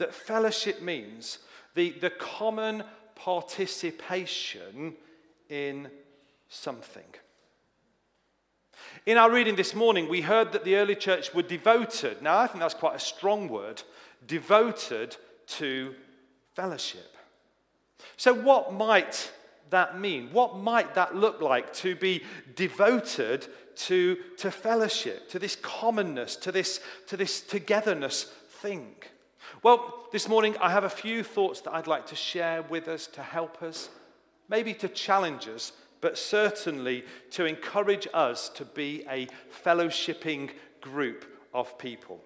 S5: that fellowship means the, the common participation in something. In our reading this morning, we heard that the early church were devoted. Now, I think that's quite a strong word devoted to fellowship. So, what might that mean? What might that look like to be devoted to, to fellowship, to this commonness, to this, to this togetherness thing? Well, this morning I have a few thoughts that I'd like to share with us to help us, maybe to challenge us but certainly to encourage us to be a fellowshipping group of people.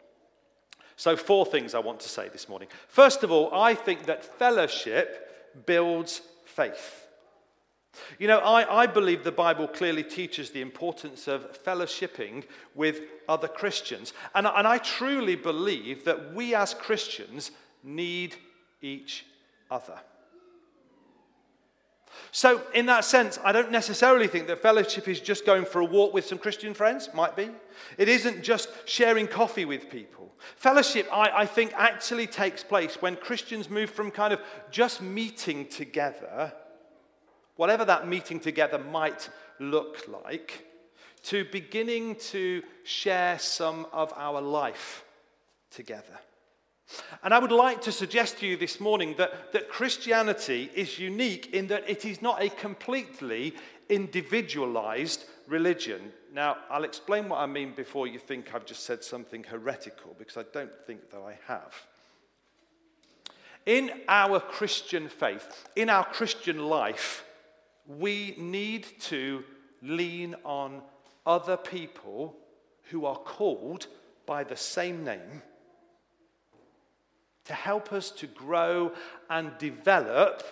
S5: So, four things I want to say this morning. First of all, I think that fellowship builds faith. You know, I, I believe the Bible clearly teaches the importance of fellowshipping with other Christians. And, and I truly believe that we as Christians need each other. So, in that sense, I don't necessarily think that fellowship is just going for a walk with some Christian friends, might be. It isn't just sharing coffee with people. Fellowship, I, I think, actually takes place when Christians move from kind of just meeting together, whatever that meeting together might look like, to beginning to share some of our life together. And I would like to suggest to you this morning that, that Christianity is unique in that it is not a completely individualized religion. Now, I'll explain what I mean before you think I've just said something heretical, because I don't think that I have. In our Christian faith, in our Christian life, we need to lean on other people who are called by the same name to help us to grow and develop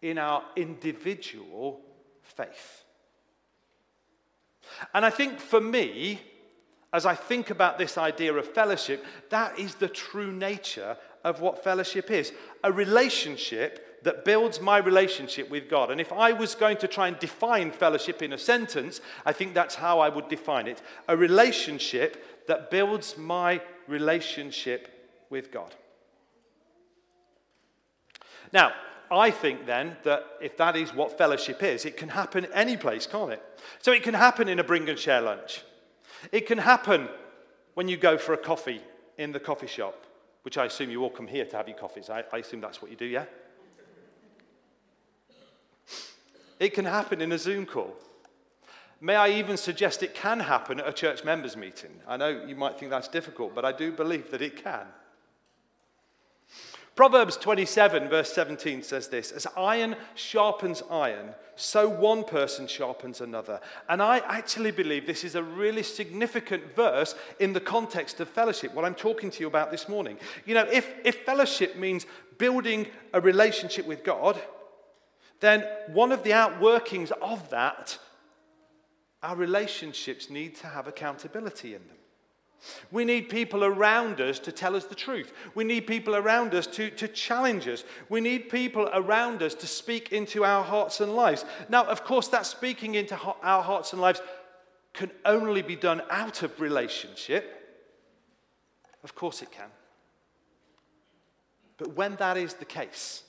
S5: in our individual faith. And I think for me, as I think about this idea of fellowship, that is the true nature of what fellowship is a relationship that builds my relationship with God. And if I was going to try and define fellowship in a sentence, I think that's how I would define it a relationship that builds my relationship with God. Now, I think then that if that is what fellowship is, it can happen any place, can't it? So it can happen in a bring and share lunch. It can happen when you go for a coffee in the coffee shop, which I assume you all come here to have your coffees. I, I assume that's what you do, yeah? It can happen in a Zoom call. May I even suggest it can happen at a church members meeting? I know you might think that's difficult, but I do believe that it can. Proverbs 27, verse 17 says this As iron sharpens iron, so one person sharpens another. And I actually believe this is a really significant verse in the context of fellowship, what I'm talking to you about this morning. You know, if, if fellowship means building a relationship with God, then one of the outworkings of that, our relationships need to have accountability in them. We need people around us to tell us the truth. We need people around us to, to challenge us. We need people around us to speak into our hearts and lives. Now, of course, that speaking into our hearts and lives can only be done out of relationship. Of course, it can. But when that is the case,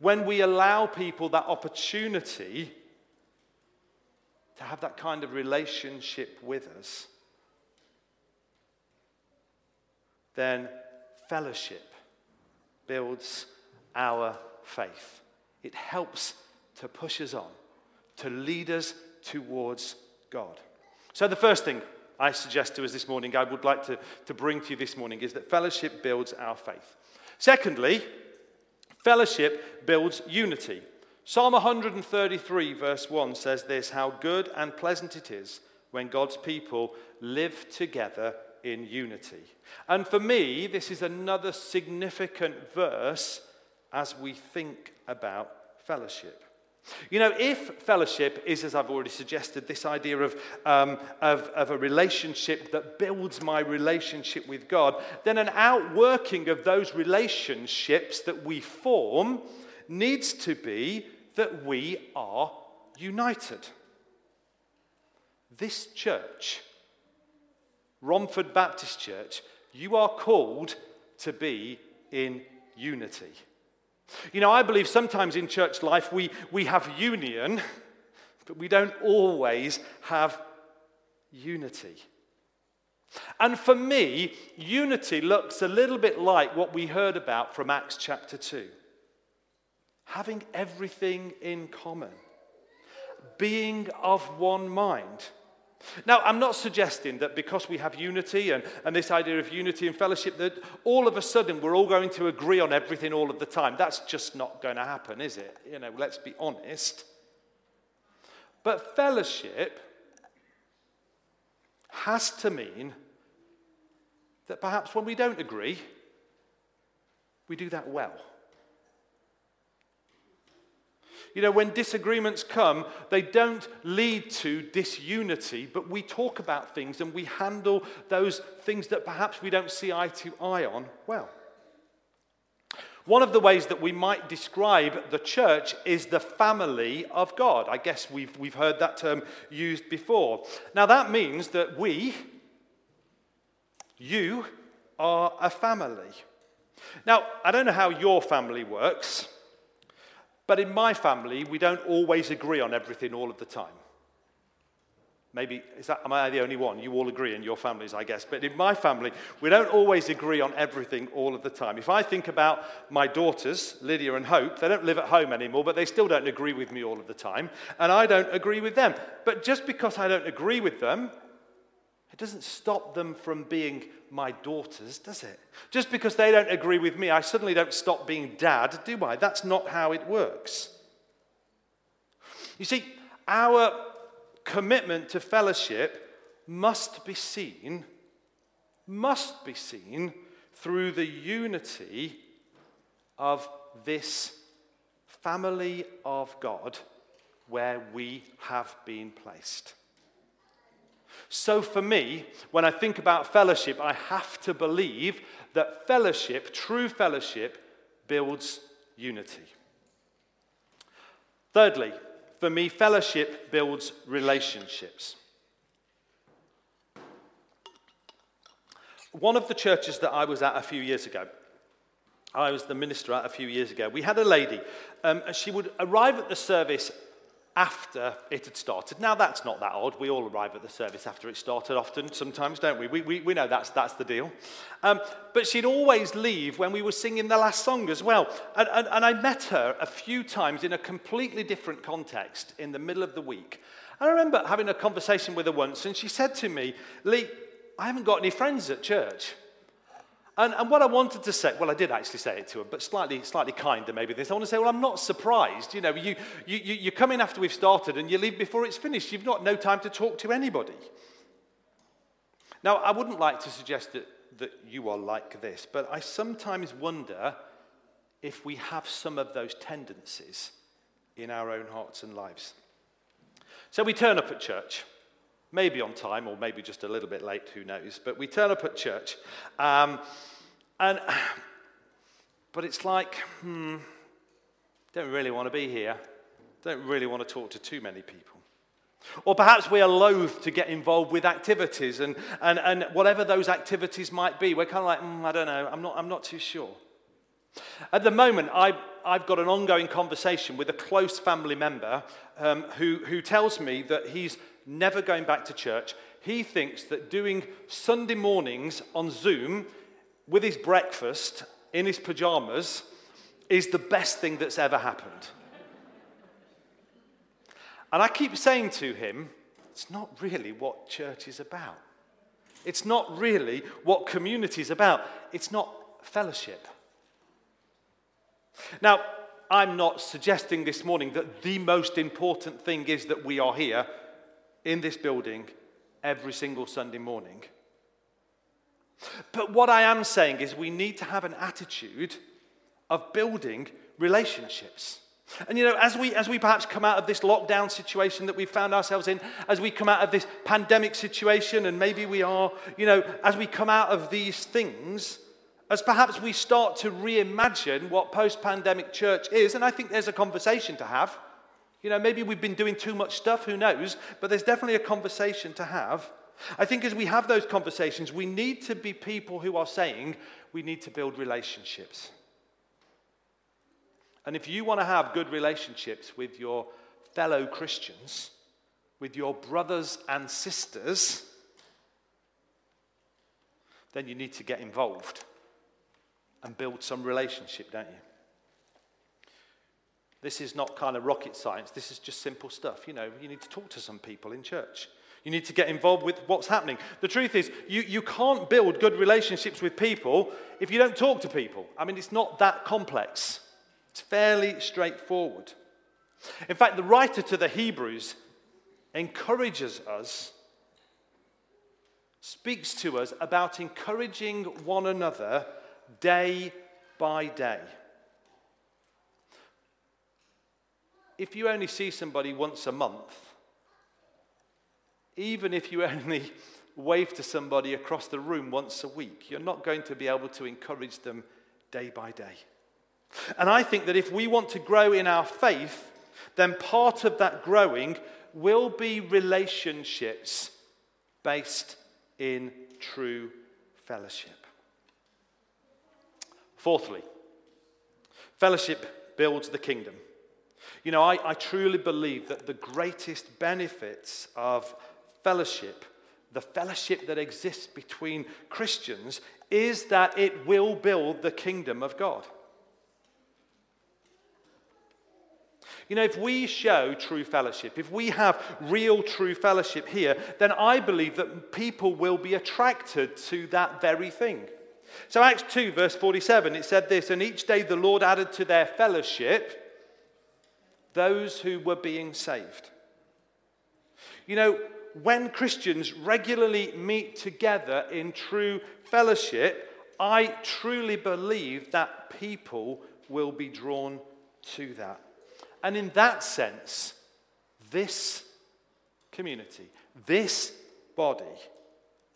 S5: when we allow people that opportunity to have that kind of relationship with us, then fellowship builds our faith. It helps to push us on, to lead us towards God. So, the first thing I suggest to us this morning, I would like to, to bring to you this morning, is that fellowship builds our faith. Secondly, fellowship builds unity. Psalm 133, verse 1 says this How good and pleasant it is when God's people live together in unity. And for me, this is another significant verse as we think about fellowship. You know, if fellowship is, as I've already suggested, this idea of, um, of, of, a relationship that builds my relationship with God, then an outworking of those relationships that we form needs to be that we are united. This church, Romford Baptist Church, you are called to be in unity. You know, I believe sometimes in church life we, we have union, but we don't always have unity. And for me, unity looks a little bit like what we heard about from Acts chapter 2 having everything in common, being of one mind. Now, I'm not suggesting that because we have unity and, and this idea of unity and fellowship, that all of a sudden we're all going to agree on everything all of the time. That's just not going to happen, is it? You know, let's be honest. But fellowship has to mean that perhaps when we don't agree, we do that well. You know, when disagreements come, they don't lead to disunity, but we talk about things and we handle those things that perhaps we don't see eye to eye on well. One of the ways that we might describe the church is the family of God. I guess we've, we've heard that term used before. Now, that means that we, you, are a family. Now, I don't know how your family works. But in my family, we don't always agree on everything all of the time. Maybe, is that, am I the only one? You all agree in your families, I guess. But in my family, we don't always agree on everything all of the time. If I think about my daughters, Lydia and Hope, they don't live at home anymore, but they still don't agree with me all of the time. And I don't agree with them. But just because I don't agree with them, it doesn't stop them from being my daughters, does it? Just because they don't agree with me, I suddenly don't stop being dad, do I? That's not how it works. You see, our commitment to fellowship must be seen, must be seen through the unity of this family of God where we have been placed. So, for me, when I think about fellowship, I have to believe that fellowship, true fellowship, builds unity. Thirdly, for me, fellowship builds relationships. One of the churches that I was at a few years ago, I was the minister at a few years ago, we had a lady, um, and she would arrive at the service after it had started. Now, that's not that odd. We all arrive at the service after it started often, sometimes, don't we? We, we, we know that's, that's the deal. Um, but she'd always leave when we were singing the last song as well. And, and, and I met her a few times in a completely different context in the middle of the week. And I remember having a conversation with her once, and she said to me, Lee, I haven't got any friends at church. And, and, what I wanted to say, well, I did actually say it to him, but slightly, slightly kinder maybe this. I want to say, well, I'm not surprised. You know, you, you, you come in after we've started and you leave before it's finished. You've got no time to talk to anybody. Now, I wouldn't like to suggest that, that you are like this, but I sometimes wonder if we have some of those tendencies in our own hearts and lives. So we turn up at church maybe on time or maybe just a little bit late, who knows. But we turn up at church, um, and [sighs] but it's like, hmm, don't really want to be here. Don't really want to talk to too many people. Or perhaps we are loath to get involved with activities, and, and, and whatever those activities might be, we're kind of like, mm, I don't know, I'm not, I'm not too sure. At the moment, I, I've got an ongoing conversation with a close family member um, who, who tells me that he's never going back to church. He thinks that doing Sunday mornings on Zoom with his breakfast in his pajamas is the best thing that's ever happened. And I keep saying to him, it's not really what church is about. It's not really what community is about. It's not fellowship. Now, I'm not suggesting this morning that the most important thing is that we are here in this building every single Sunday morning. But what I am saying is we need to have an attitude of building relationships. And you know, as we, as we perhaps come out of this lockdown situation that we found ourselves in, as we come out of this pandemic situation, and maybe we are, you know, as we come out of these things, as perhaps we start to reimagine what post pandemic church is, and I think there's a conversation to have. You know, maybe we've been doing too much stuff, who knows? But there's definitely a conversation to have. I think as we have those conversations, we need to be people who are saying we need to build relationships. And if you want to have good relationships with your fellow Christians, with your brothers and sisters, then you need to get involved and build some relationship, don't you? This is not kind of rocket science. This is just simple stuff. You know, you need to talk to some people in church. You need to get involved with what's happening. The truth is, you, you can't build good relationships with people if you don't talk to people. I mean, it's not that complex, it's fairly straightforward. In fact, the writer to the Hebrews encourages us, speaks to us about encouraging one another day by day. If you only see somebody once a month, even if you [laughs] only wave to somebody across the room once a week, you're not going to be able to encourage them day by day. And I think that if we want to grow in our faith, then part of that growing will be relationships based in true fellowship. Fourthly, fellowship builds the kingdom. You know, I, I truly believe that the greatest benefits of fellowship, the fellowship that exists between Christians, is that it will build the kingdom of God. You know, if we show true fellowship, if we have real true fellowship here, then I believe that people will be attracted to that very thing. So, Acts 2, verse 47, it said this And each day the Lord added to their fellowship those who were being saved. You know, when Christians regularly meet together in true fellowship, I truly believe that people will be drawn to that. And in that sense, this community, this body,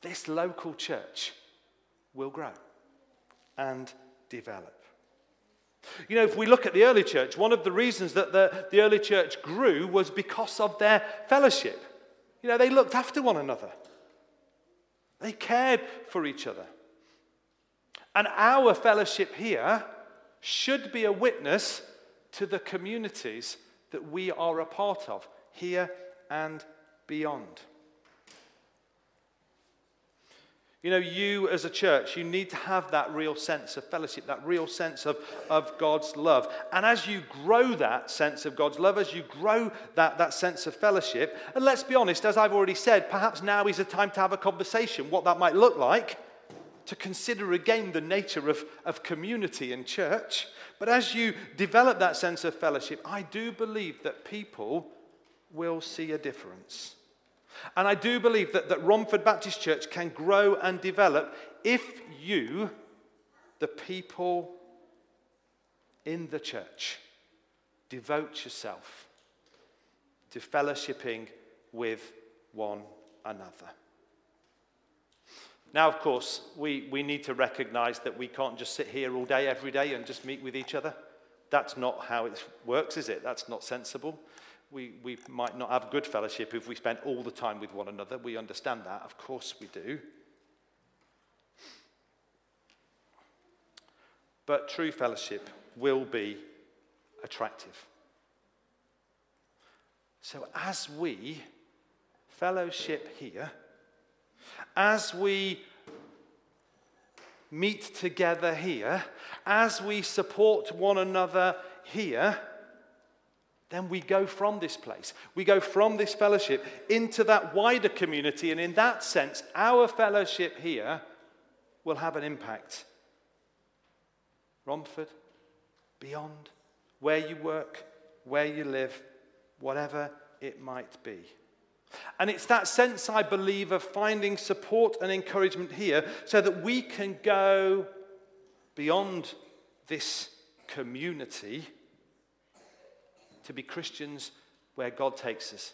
S5: this local church will grow and develop. You know, if we look at the early church, one of the reasons that the, the early church grew was because of their fellowship. You know, they looked after one another, they cared for each other. And our fellowship here should be a witness to the communities that we are a part of, here and beyond. You know, you as a church, you need to have that real sense of fellowship, that real sense of, of God's love. And as you grow that sense of God's love, as you grow that, that sense of fellowship, and let's be honest, as I've already said, perhaps now is a time to have a conversation, what that might look like, to consider again the nature of, of community in church. But as you develop that sense of fellowship, I do believe that people will see a difference. And I do believe that, that Romford Baptist Church can grow and develop if you, the people in the church, devote yourself to fellowshipping with one another. Now, of course, we, we need to recognize that we can't just sit here all day, every day, and just meet with each other. That's not how it works, is it? That's not sensible we, we might not have good fellowship if we spend all the time with one another. We understand that, of course we do. But true fellowship will be attractive. So, as we fellowship here, as we meet together here, as we support one another here, then we go from this place. We go from this fellowship into that wider community. And in that sense, our fellowship here will have an impact. Romford, beyond, where you work, where you live, whatever it might be. And it's that sense, I believe, of finding support and encouragement here so that we can go beyond this community to be Christians where God takes us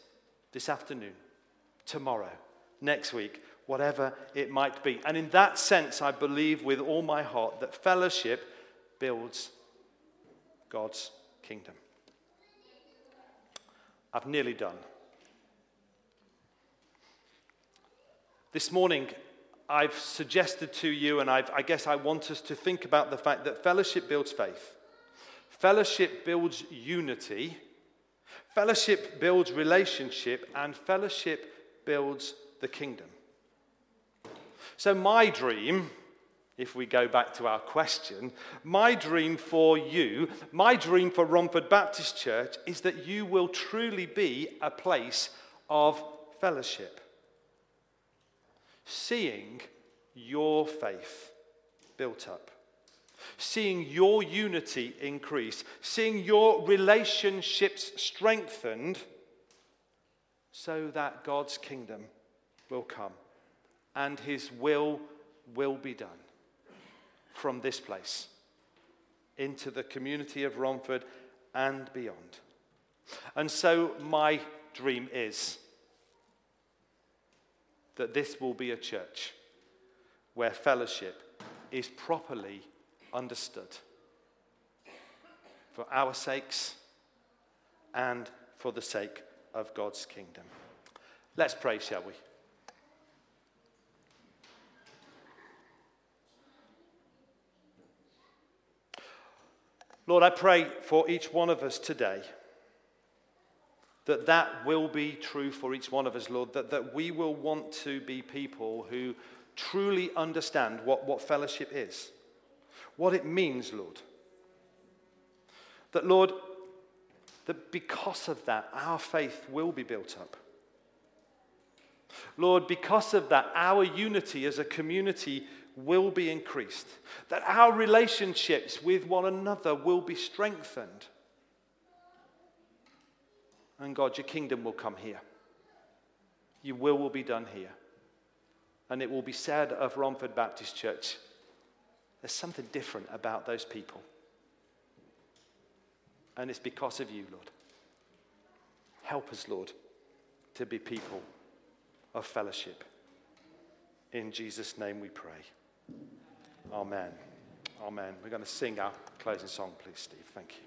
S5: this afternoon, tomorrow, next week, whatever it might be. And in that sense, I believe with all my heart that fellowship builds God's kingdom. I've nearly done. This morning, I've suggested to you, and I've, i guess I want us to think about the fact that fellowship builds faith, fellowship builds unity, fellowship builds relationship, and fellowship builds the kingdom. So, my dream, if we go back to our question, my dream for you, my dream for Romford Baptist Church is that you will truly be a place of fellowship seeing your faith built up, seeing your unity increase, seeing your relationships strengthened, so that God's kingdom will come and his will will be done from this place into the community of Romford and beyond. And so, my dream is that this will be a church where fellowship is properly understood for our sakes and for the sake of God's kingdom. Let's pray, shall we? Lord, I pray for each one of us today that that will be true for each one of us, Lord, that, that we will want to be people who truly understand what, what fellowship is, what it means, Lord. That, Lord, that because of that, our faith will be built up. Lord, because of that, our unity as a community will be increased, that our relationships with one another will be strengthened. And God, your kingdom will come here. Your will will be done here. And it will be said of Romford Baptist Church there's something different about those people. And it's because of you, Lord. Help us, Lord, to be people of fellowship. In Jesus' name we pray. Amen. Amen. We're going to sing our closing song, please, Steve. Thank you.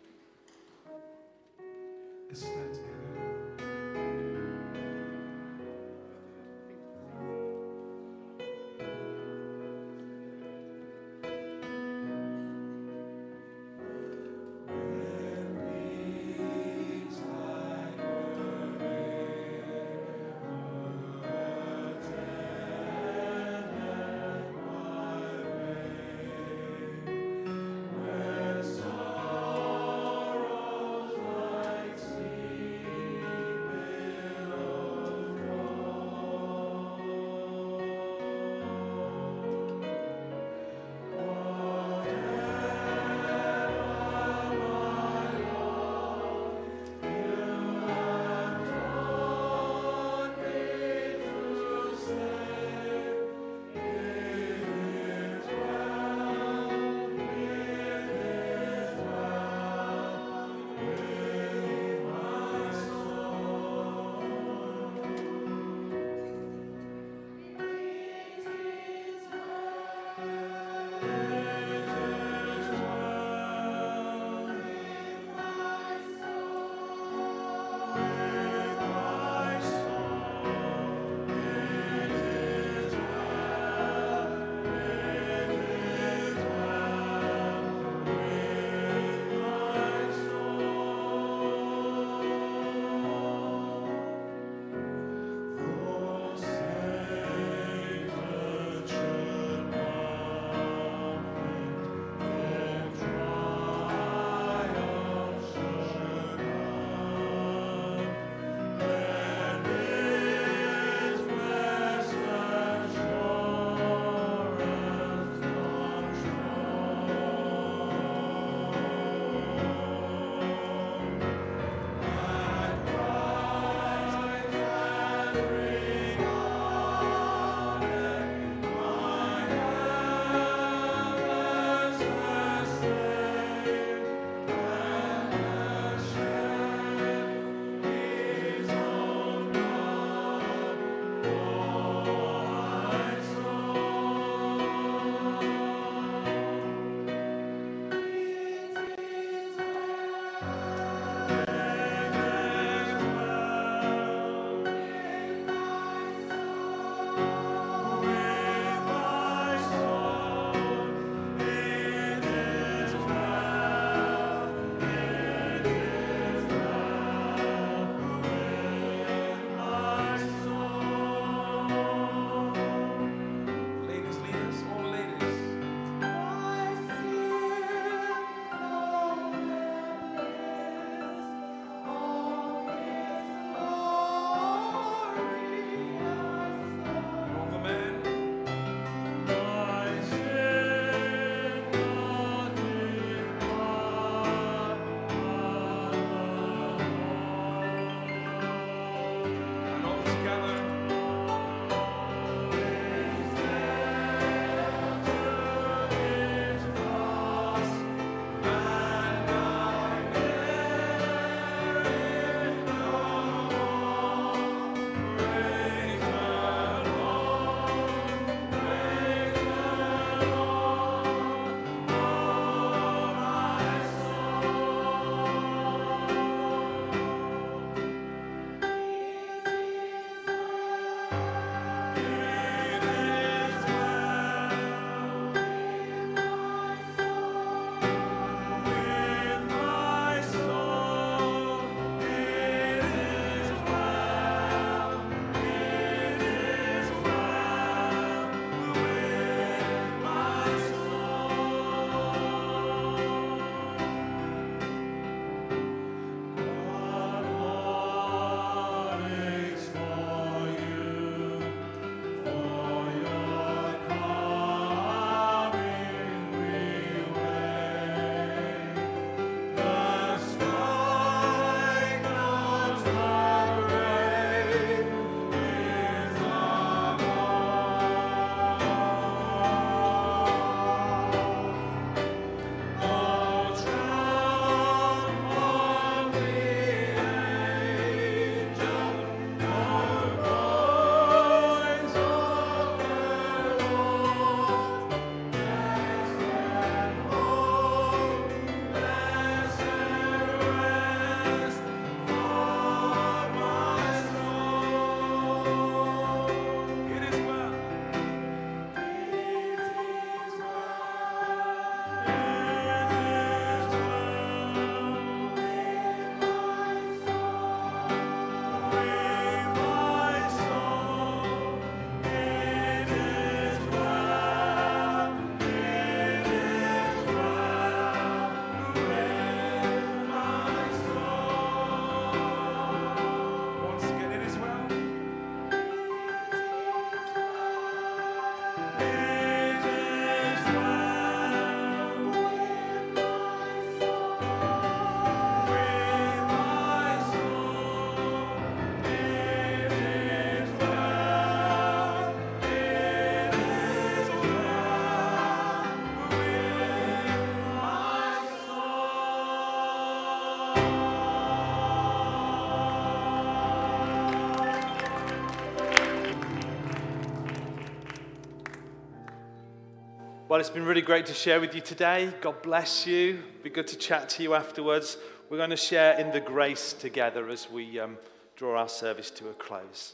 S5: It's been really great to share with you today. God bless you. Be good to chat to you afterwards. We're going to share in the grace together as we um, draw our service to a close.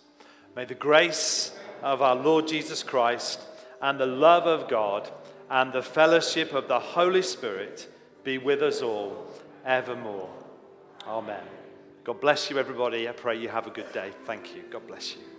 S5: May the grace of our Lord Jesus Christ and the love of God and the fellowship of the Holy Spirit be with us all evermore. Amen. God bless you, everybody. I pray you have a good day. Thank you. God bless you.